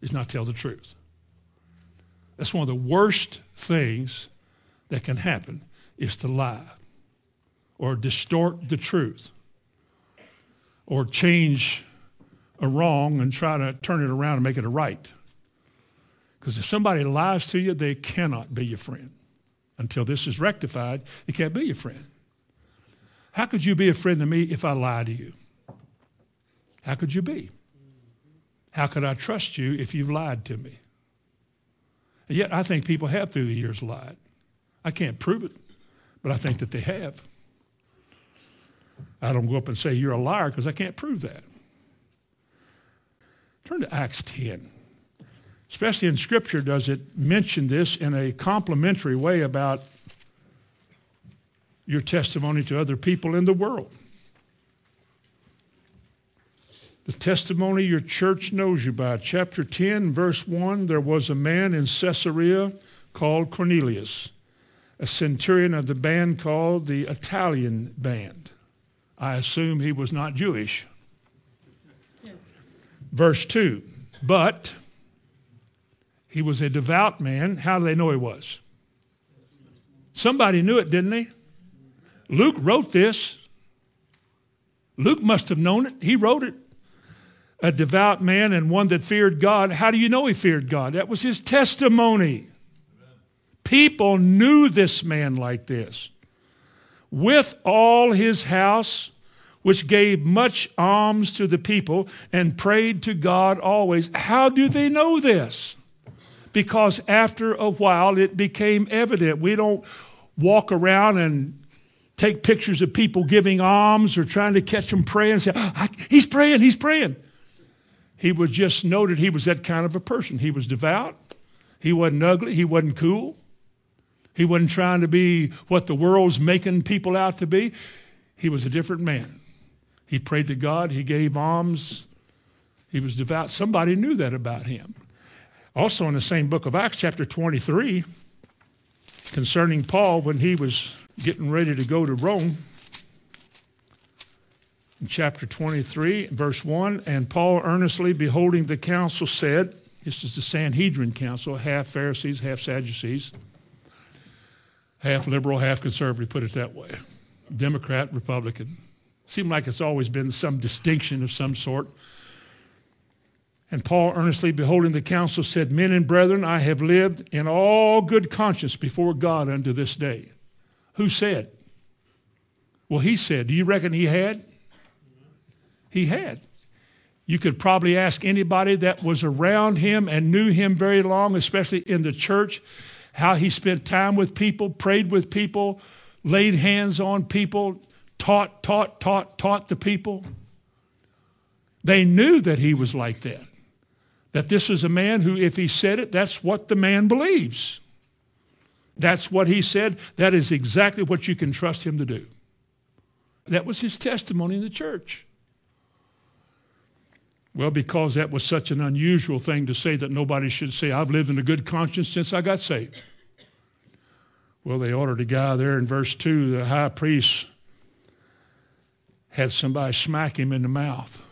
is not tell the truth. That's one of the worst things that can happen is to lie or distort the truth or change a wrong and try to turn it around and make it a right. Because if somebody lies to you, they cannot be your friend. Until this is rectified, they can't be your friend. How could you be a friend to me if I lie to you? How could you be? How could I trust you if you've lied to me? And yet, I think people have through the years lied. I can't prove it, but I think that they have. I don't go up and say you're a liar because I can't prove that. Turn to Acts 10. Especially in Scripture, does it mention this in a complimentary way about your testimony to other people in the world? The testimony your church knows you by. Chapter 10, verse 1 there was a man in Caesarea called Cornelius, a centurion of the band called the Italian band. I assume he was not Jewish. Verse 2 But he was a devout man. How do they know he was? Somebody knew it, didn't they? Luke wrote this. Luke must have known it. He wrote it a devout man and one that feared God. How do you know he feared God? That was his testimony. People knew this man like this. With all his house, which gave much alms to the people and prayed to God always. How do they know this? Because after a while it became evident. We don't walk around and take pictures of people giving alms or trying to catch them praying and say, oh, He's praying, he's praying. He was just noted he was that kind of a person. He was devout. He wasn't ugly. He wasn't cool. He wasn't trying to be what the world's making people out to be. He was a different man. He prayed to God. He gave alms. He was devout. Somebody knew that about him. Also, in the same book of Acts, chapter 23, concerning Paul when he was getting ready to go to Rome, in chapter 23, verse 1, and Paul earnestly beholding the council said, this is the Sanhedrin council, half Pharisees, half Sadducees, half liberal, half conservative, put it that way. Democrat, Republican. Seemed like it's always been some distinction of some sort. And Paul, earnestly beholding the council, said, Men and brethren, I have lived in all good conscience before God unto this day. Who said? Well, he said. Do you reckon he had? he had. You could probably ask anybody that was around him and knew him very long, especially in the church, how he spent time with people, prayed with people, laid hands on people, taught, taught, taught, taught the people. They knew that he was like that. That this was a man who, if he said it, that's what the man believes. That's what he said. That is exactly what you can trust him to do. That was his testimony in the church. Well, because that was such an unusual thing to say that nobody should say, I've lived in a good conscience since I got saved. Well, they ordered a guy there in verse 2, the high priest had somebody smack him in the mouth.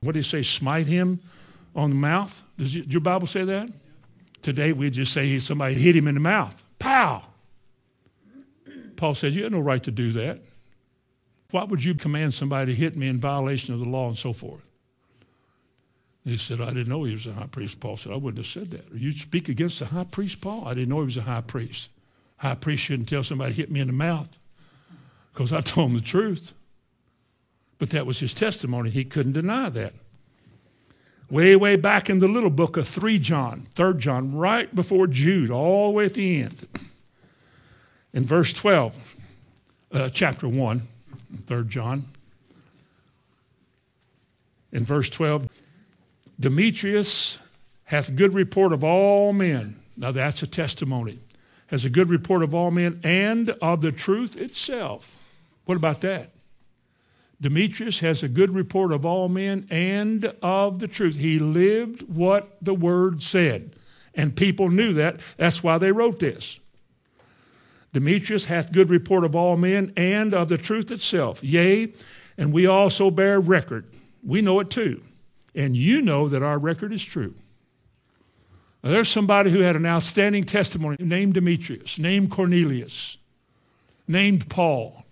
What did he say? Smite him on the mouth? Does your Bible say that? Today we just say somebody hit him in the mouth. Pow! Paul says, You have no right to do that. Why would you command somebody to hit me in violation of the law and so forth? He said, I didn't know he was a high priest. Paul said, I wouldn't have said that. You speak against the high priest, Paul? I didn't know he was a high priest. High priest shouldn't tell somebody hit me in the mouth because I told him the truth. But that was his testimony. He couldn't deny that. Way, way back in the little book of 3 John, 3 John, right before Jude, all the way at the end. In verse 12, uh, chapter 1, 3 John. In verse 12, Demetrius hath good report of all men. Now that's a testimony. Has a good report of all men and of the truth itself. What about that? Demetrius has a good report of all men and of the truth. He lived what the word said. And people knew that. That's why they wrote this. Demetrius hath good report of all men and of the truth itself. Yea, and we also bear record. We know it too and you know that our record is true. Now, there's somebody who had an outstanding testimony named Demetrius, named Cornelius, named Paul,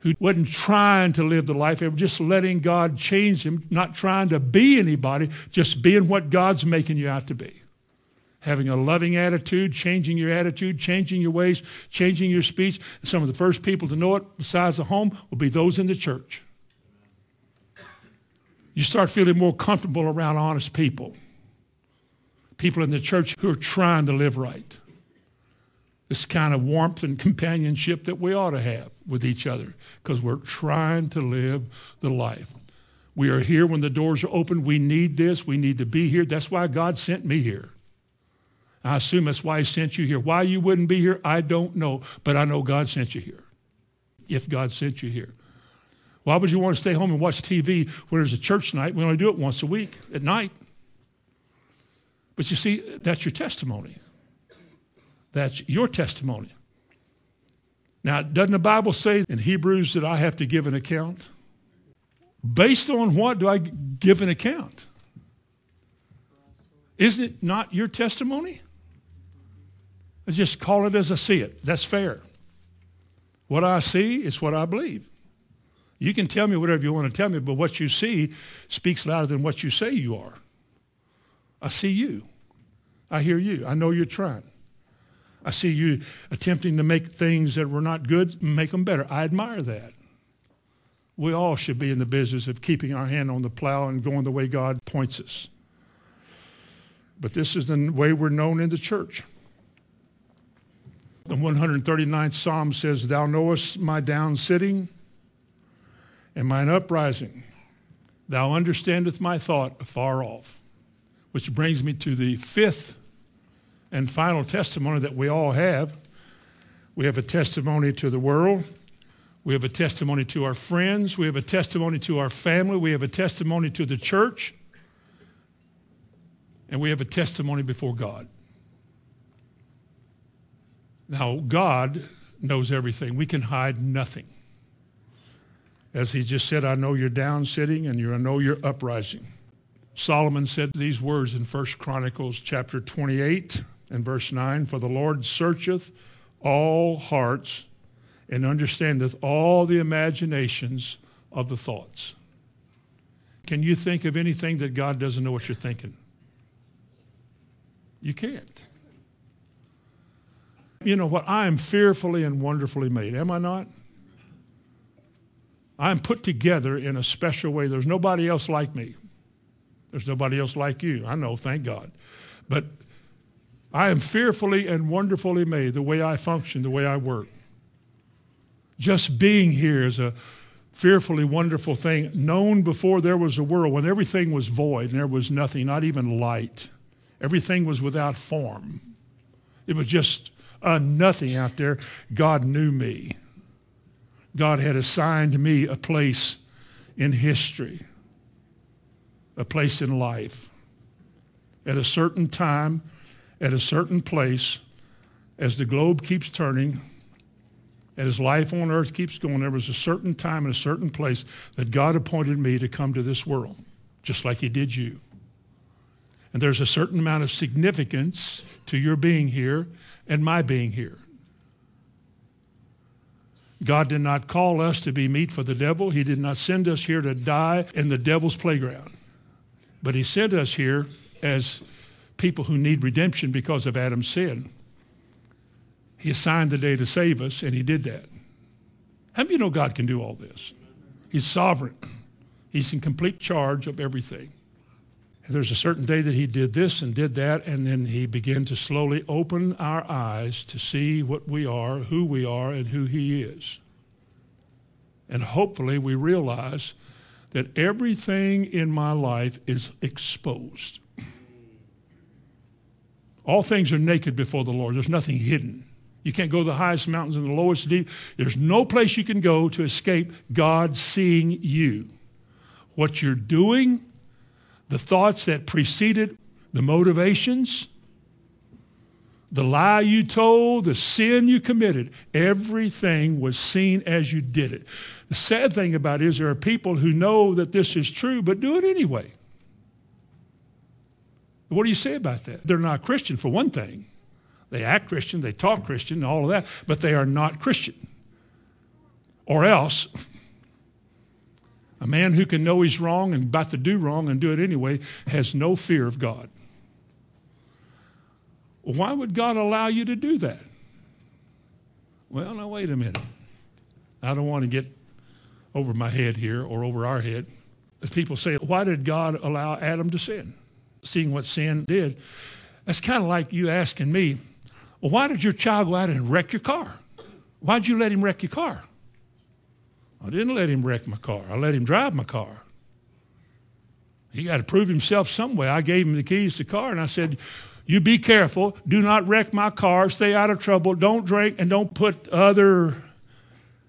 who wasn't trying to live the life, they were just letting God change him, not trying to be anybody, just being what God's making you out to be. Having a loving attitude, changing your attitude, changing your ways, changing your speech. Some of the first people to know it, besides the home, will be those in the church. You start feeling more comfortable around honest people, people in the church who are trying to live right this kind of warmth and companionship that we ought to have with each other because we're trying to live the life. We are here when the doors are open. We need this. We need to be here. That's why God sent me here. I assume that's why he sent you here. Why you wouldn't be here, I don't know, but I know God sent you here. If God sent you here. Why would you want to stay home and watch TV when there's a church night? We only do it once a week at night. But you see, that's your testimony. That's your testimony. Now, doesn't the Bible say in Hebrews that I have to give an account? Based on what do I give an account? Is it not your testimony? I just call it as I see it. That's fair. What I see is what I believe. You can tell me whatever you want to tell me, but what you see speaks louder than what you say you are. I see you. I hear you. I know you're trying. I see you attempting to make things that were not good, make them better. I admire that. We all should be in the business of keeping our hand on the plow and going the way God points us. But this is the way we're known in the church. The 139th Psalm says, Thou knowest my down sitting and mine uprising. Thou understandest my thought afar off. Which brings me to the fifth and final testimony that we all have. We have a testimony to the world. We have a testimony to our friends. We have a testimony to our family. We have a testimony to the church. And we have a testimony before God. Now, God knows everything. We can hide nothing. As he just said, I know your down sitting and you I know your uprising. Solomon said these words in 1 Chronicles chapter 28 and verse 9 For the Lord searcheth all hearts and understandeth all the imaginations of the thoughts. Can you think of anything that God doesn't know what you're thinking? You can't. You know what? I am fearfully and wonderfully made, am I not? I am put together in a special way. There's nobody else like me. There's nobody else like you. I know, thank God. But I am fearfully and wonderfully made, the way I function, the way I work. Just being here is a fearfully wonderful thing, known before there was a world, when everything was void and there was nothing, not even light. Everything was without form. It was just a nothing out there. God knew me. God had assigned me a place in history, a place in life. At a certain time, at a certain place, as the globe keeps turning, as life on earth keeps going, there was a certain time and a certain place that God appointed me to come to this world, just like he did you. And there's a certain amount of significance to your being here and my being here. God did not call us to be meat for the devil. He did not send us here to die in the devil's playground. But he sent us here as people who need redemption because of Adam's sin. He assigned the day to save us, and he did that. How many you know God can do all this? He's sovereign. He's in complete charge of everything. There's a certain day that he did this and did that, and then he began to slowly open our eyes to see what we are, who we are, and who he is. And hopefully we realize that everything in my life is exposed. All things are naked before the Lord. There's nothing hidden. You can't go to the highest mountains and the lowest deep. There's no place you can go to escape God seeing you. What you're doing, the thoughts that preceded the motivations, the lie you told, the sin you committed, everything was seen as you did it. The sad thing about it is there are people who know that this is true but do it anyway. What do you say about that? They're not Christian, for one thing. They act Christian, they talk Christian, all of that, but they are not Christian. Or else, a man who can know he's wrong and about to do wrong and do it anyway has no fear of God. Why would God allow you to do that? Well, now, wait a minute. I don't want to get over my head here or over our head. People say, why did God allow Adam to sin? Seeing what sin did. That's kind of like you asking me, well, why did your child go out and wreck your car? Why did you let him wreck your car? I didn't let him wreck my car. I let him drive my car. He got to prove himself some way. I gave him the keys to the car and I said, you be careful. Do not wreck my car. Stay out of trouble. Don't drink and don't put other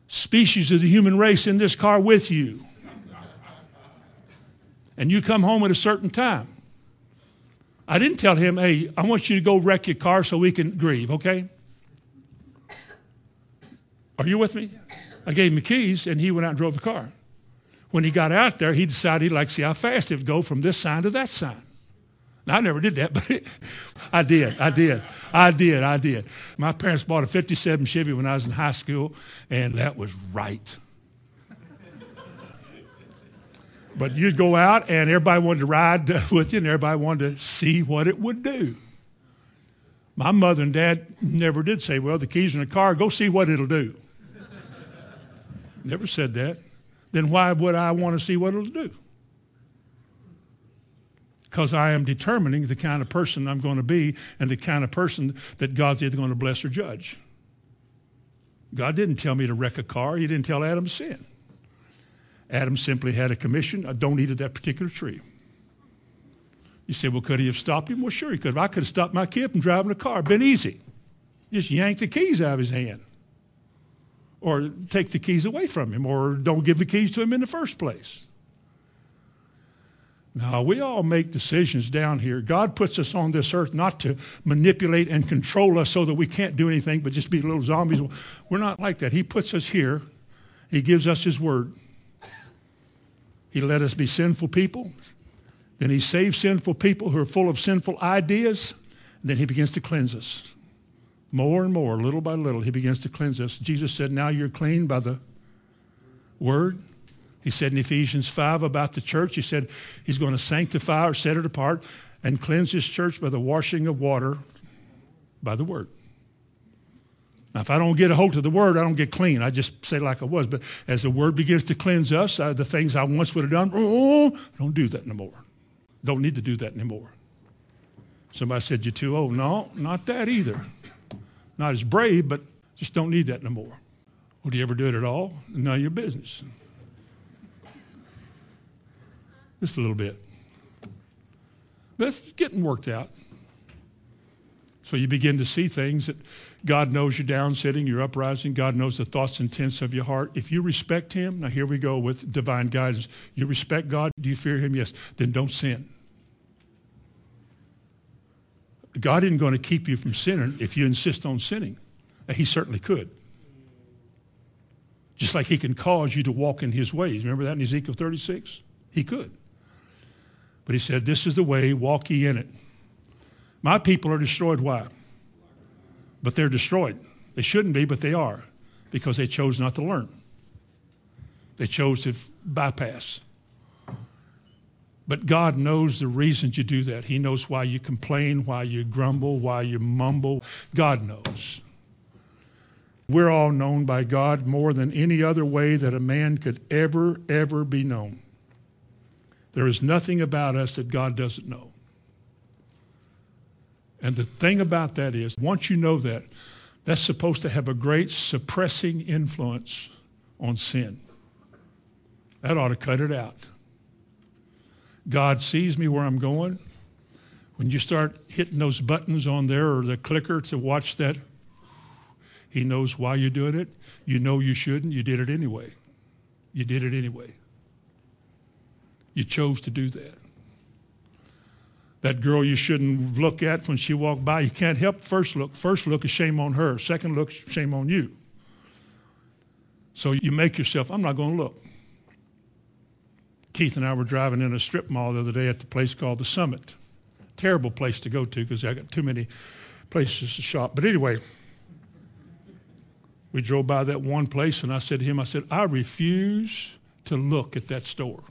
species of the human race in this car with you. And you come home at a certain time. I didn't tell him, hey, I want you to go wreck your car so we can grieve, okay? Are you with me? I gave him the keys and he went out and drove the car. When he got out there, he decided he'd like to see how fast it would go from this sign to that sign. Now, I never did that, but I did. I did. I did. I did. My parents bought a 57 Chevy when I was in high school, and that was right. But you'd go out, and everybody wanted to ride with you, and everybody wanted to see what it would do. My mother and dad never did say, Well, the keys in the car, go see what it'll do. Never said that. Then why would I want to see what it'll do? because I am determining the kind of person I'm going to be and the kind of person that God's either going to bless or judge. God didn't tell me to wreck a car. He didn't tell Adam to sin. Adam simply had a commission. I don't eat of that particular tree. You say, well, could he have stopped him? Well, sure he could have. I could have stopped my kid from driving a car. Been easy. Just yanked the keys out of his hand. Or take the keys away from him. Or don't give the keys to him in the first place. Now, we all make decisions down here. God puts us on this earth not to manipulate and control us so that we can't do anything but just be little zombies. We're not like that. He puts us here. He gives us his word. He let us be sinful people. Then he saves sinful people who are full of sinful ideas. And then he begins to cleanse us. More and more, little by little, he begins to cleanse us. Jesus said, now you're clean by the word he said in Ephesians 5 about the church, he said he's going to sanctify or set it apart and cleanse his church by the washing of water by the word. Now, if I don't get a hold of the word, I don't get clean. I just say like I was. But as the word begins to cleanse us, uh, the things I once would have done, oh, I don't do that no anymore. Don't need to do that anymore. Somebody said, you're too old. No, not that either. Not as brave, but just don't need that no anymore. Would you ever do it at all? None of your business. Just a little bit. But it's getting worked out. So you begin to see things that God knows you're down sitting, you're uprising. God knows the thoughts and intents of your heart. If you respect him, now here we go with divine guidance. You respect God, do you fear him? Yes. Then don't sin. God isn't going to keep you from sinning if you insist on sinning. He certainly could. Just like he can cause you to walk in his ways. Remember that in Ezekiel 36? He could. But he said, This is the way, walk ye in it. My people are destroyed. Why? But they're destroyed. They shouldn't be, but they are because they chose not to learn. They chose to bypass. But God knows the reasons you do that. He knows why you complain, why you grumble, why you mumble. God knows. We're all known by God more than any other way that a man could ever, ever be known. There is nothing about us that God doesn't know. And the thing about that is, once you know that, that's supposed to have a great suppressing influence on sin. That ought to cut it out. God sees me where I'm going. When you start hitting those buttons on there or the clicker to watch that, he knows why you're doing it. You know you shouldn't. You did it anyway. You did it anyway. You chose to do that. That girl you shouldn't look at when she walked by, you can't help first look. First look is shame on her. Second look, shame on you. So you make yourself, I'm not going to look. Keith and I were driving in a strip mall the other day at the place called The Summit. Terrible place to go to because I got too many places to shop. But anyway, We drove by that one place, and I said to him, I said, I refuse to look at that store.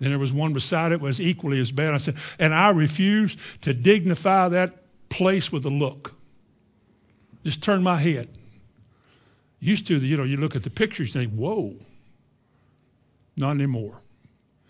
Then there was one beside it was equally as bad. I said, and I refuse to dignify that place with a look. Just turn my head. Used to, you know, you look at the pictures and think, whoa. Not anymore.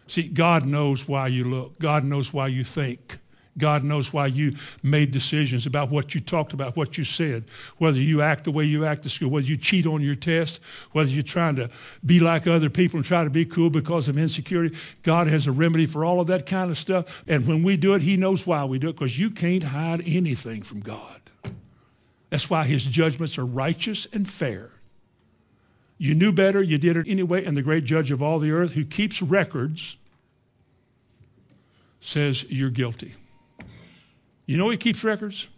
See, God knows why you look. God knows why you think. God knows why you made decisions about what you talked about, what you said, whether you act the way you act at school, whether you cheat on your test, whether you're trying to be like other people and try to be cool because of insecurity. God has a remedy for all of that kind of stuff. And when we do it, He knows why we do it because you can't hide anything from God. That's why His judgments are righteous and fair. You knew better, you did it anyway, and the great judge of all the earth who keeps records says you're guilty. You know he keeps records?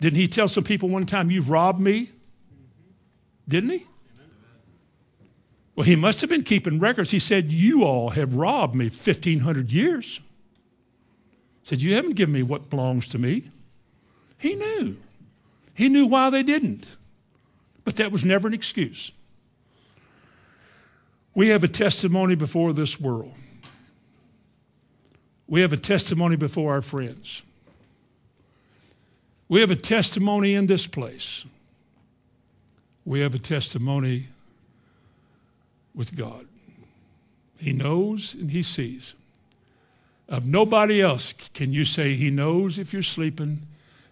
Didn't he tell some people one time, You've robbed me? Didn't he? Well, he must have been keeping records. He said, You all have robbed me 1,500 years. He said, You haven't given me what belongs to me. He knew. He knew why they didn't. But that was never an excuse. We have a testimony before this world. We have a testimony before our friends. We have a testimony in this place. We have a testimony with God. He knows and He sees. Of nobody else can you say He knows if you're sleeping,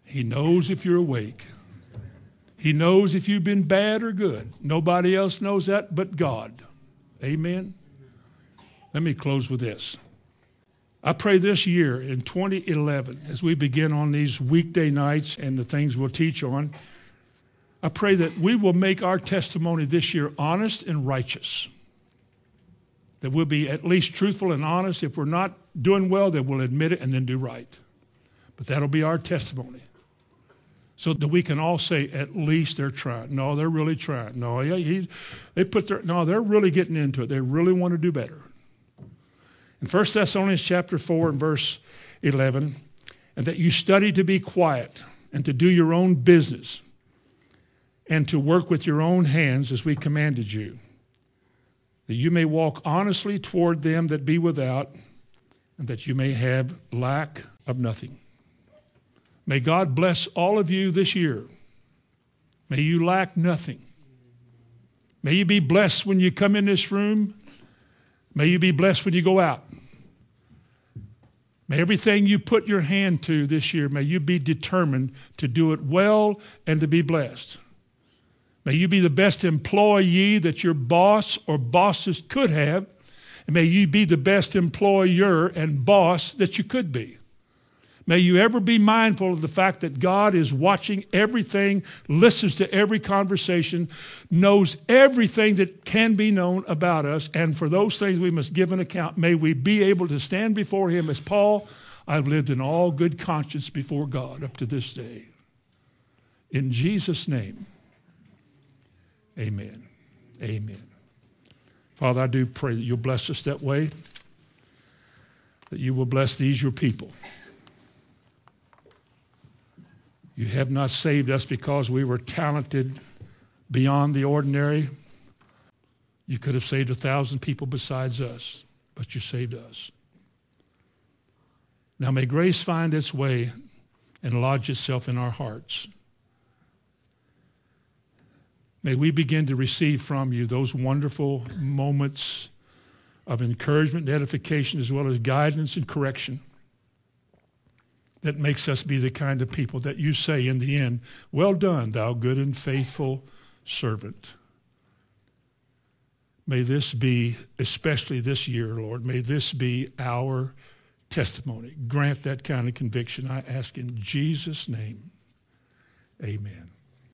He knows if you're awake. He knows if you've been bad or good. Nobody else knows that but God. Amen. Let me close with this. I pray this year in 2011, as we begin on these weekday nights and the things we'll teach on, I pray that we will make our testimony this year honest and righteous. That we'll be at least truthful and honest. If we're not doing well, then we'll admit it and then do right. But that'll be our testimony. So that we can all say, at least they're trying. No, they're really trying. No, yeah, he, they put their, no, they're really getting into it. They really want to do better. In 1 Thessalonians chapter 4 and verse 11, and that you study to be quiet and to do your own business and to work with your own hands as we commanded you, that you may walk honestly toward them that be without, and that you may have lack of nothing. May God bless all of you this year. May you lack nothing. May you be blessed when you come in this room. May you be blessed when you go out. May everything you put your hand to this year, may you be determined to do it well and to be blessed. May you be the best employee that your boss or bosses could have. And may you be the best employer and boss that you could be. May you ever be mindful of the fact that God is watching everything, listens to every conversation, knows everything that can be known about us, and for those things we must give an account. May we be able to stand before Him as Paul, I've lived in all good conscience before God up to this day. In Jesus' name, amen. Amen. Father, I do pray that you'll bless us that way, that you will bless these, your people. You have not saved us because we were talented beyond the ordinary. You could have saved a thousand people besides us, but you saved us. Now may grace find its way and lodge itself in our hearts. May we begin to receive from you those wonderful moments of encouragement and edification as well as guidance and correction that makes us be the kind of people that you say in the end, Well done, thou good and faithful servant. May this be, especially this year, Lord, may this be our testimony. Grant that kind of conviction, I ask in Jesus' name. Amen.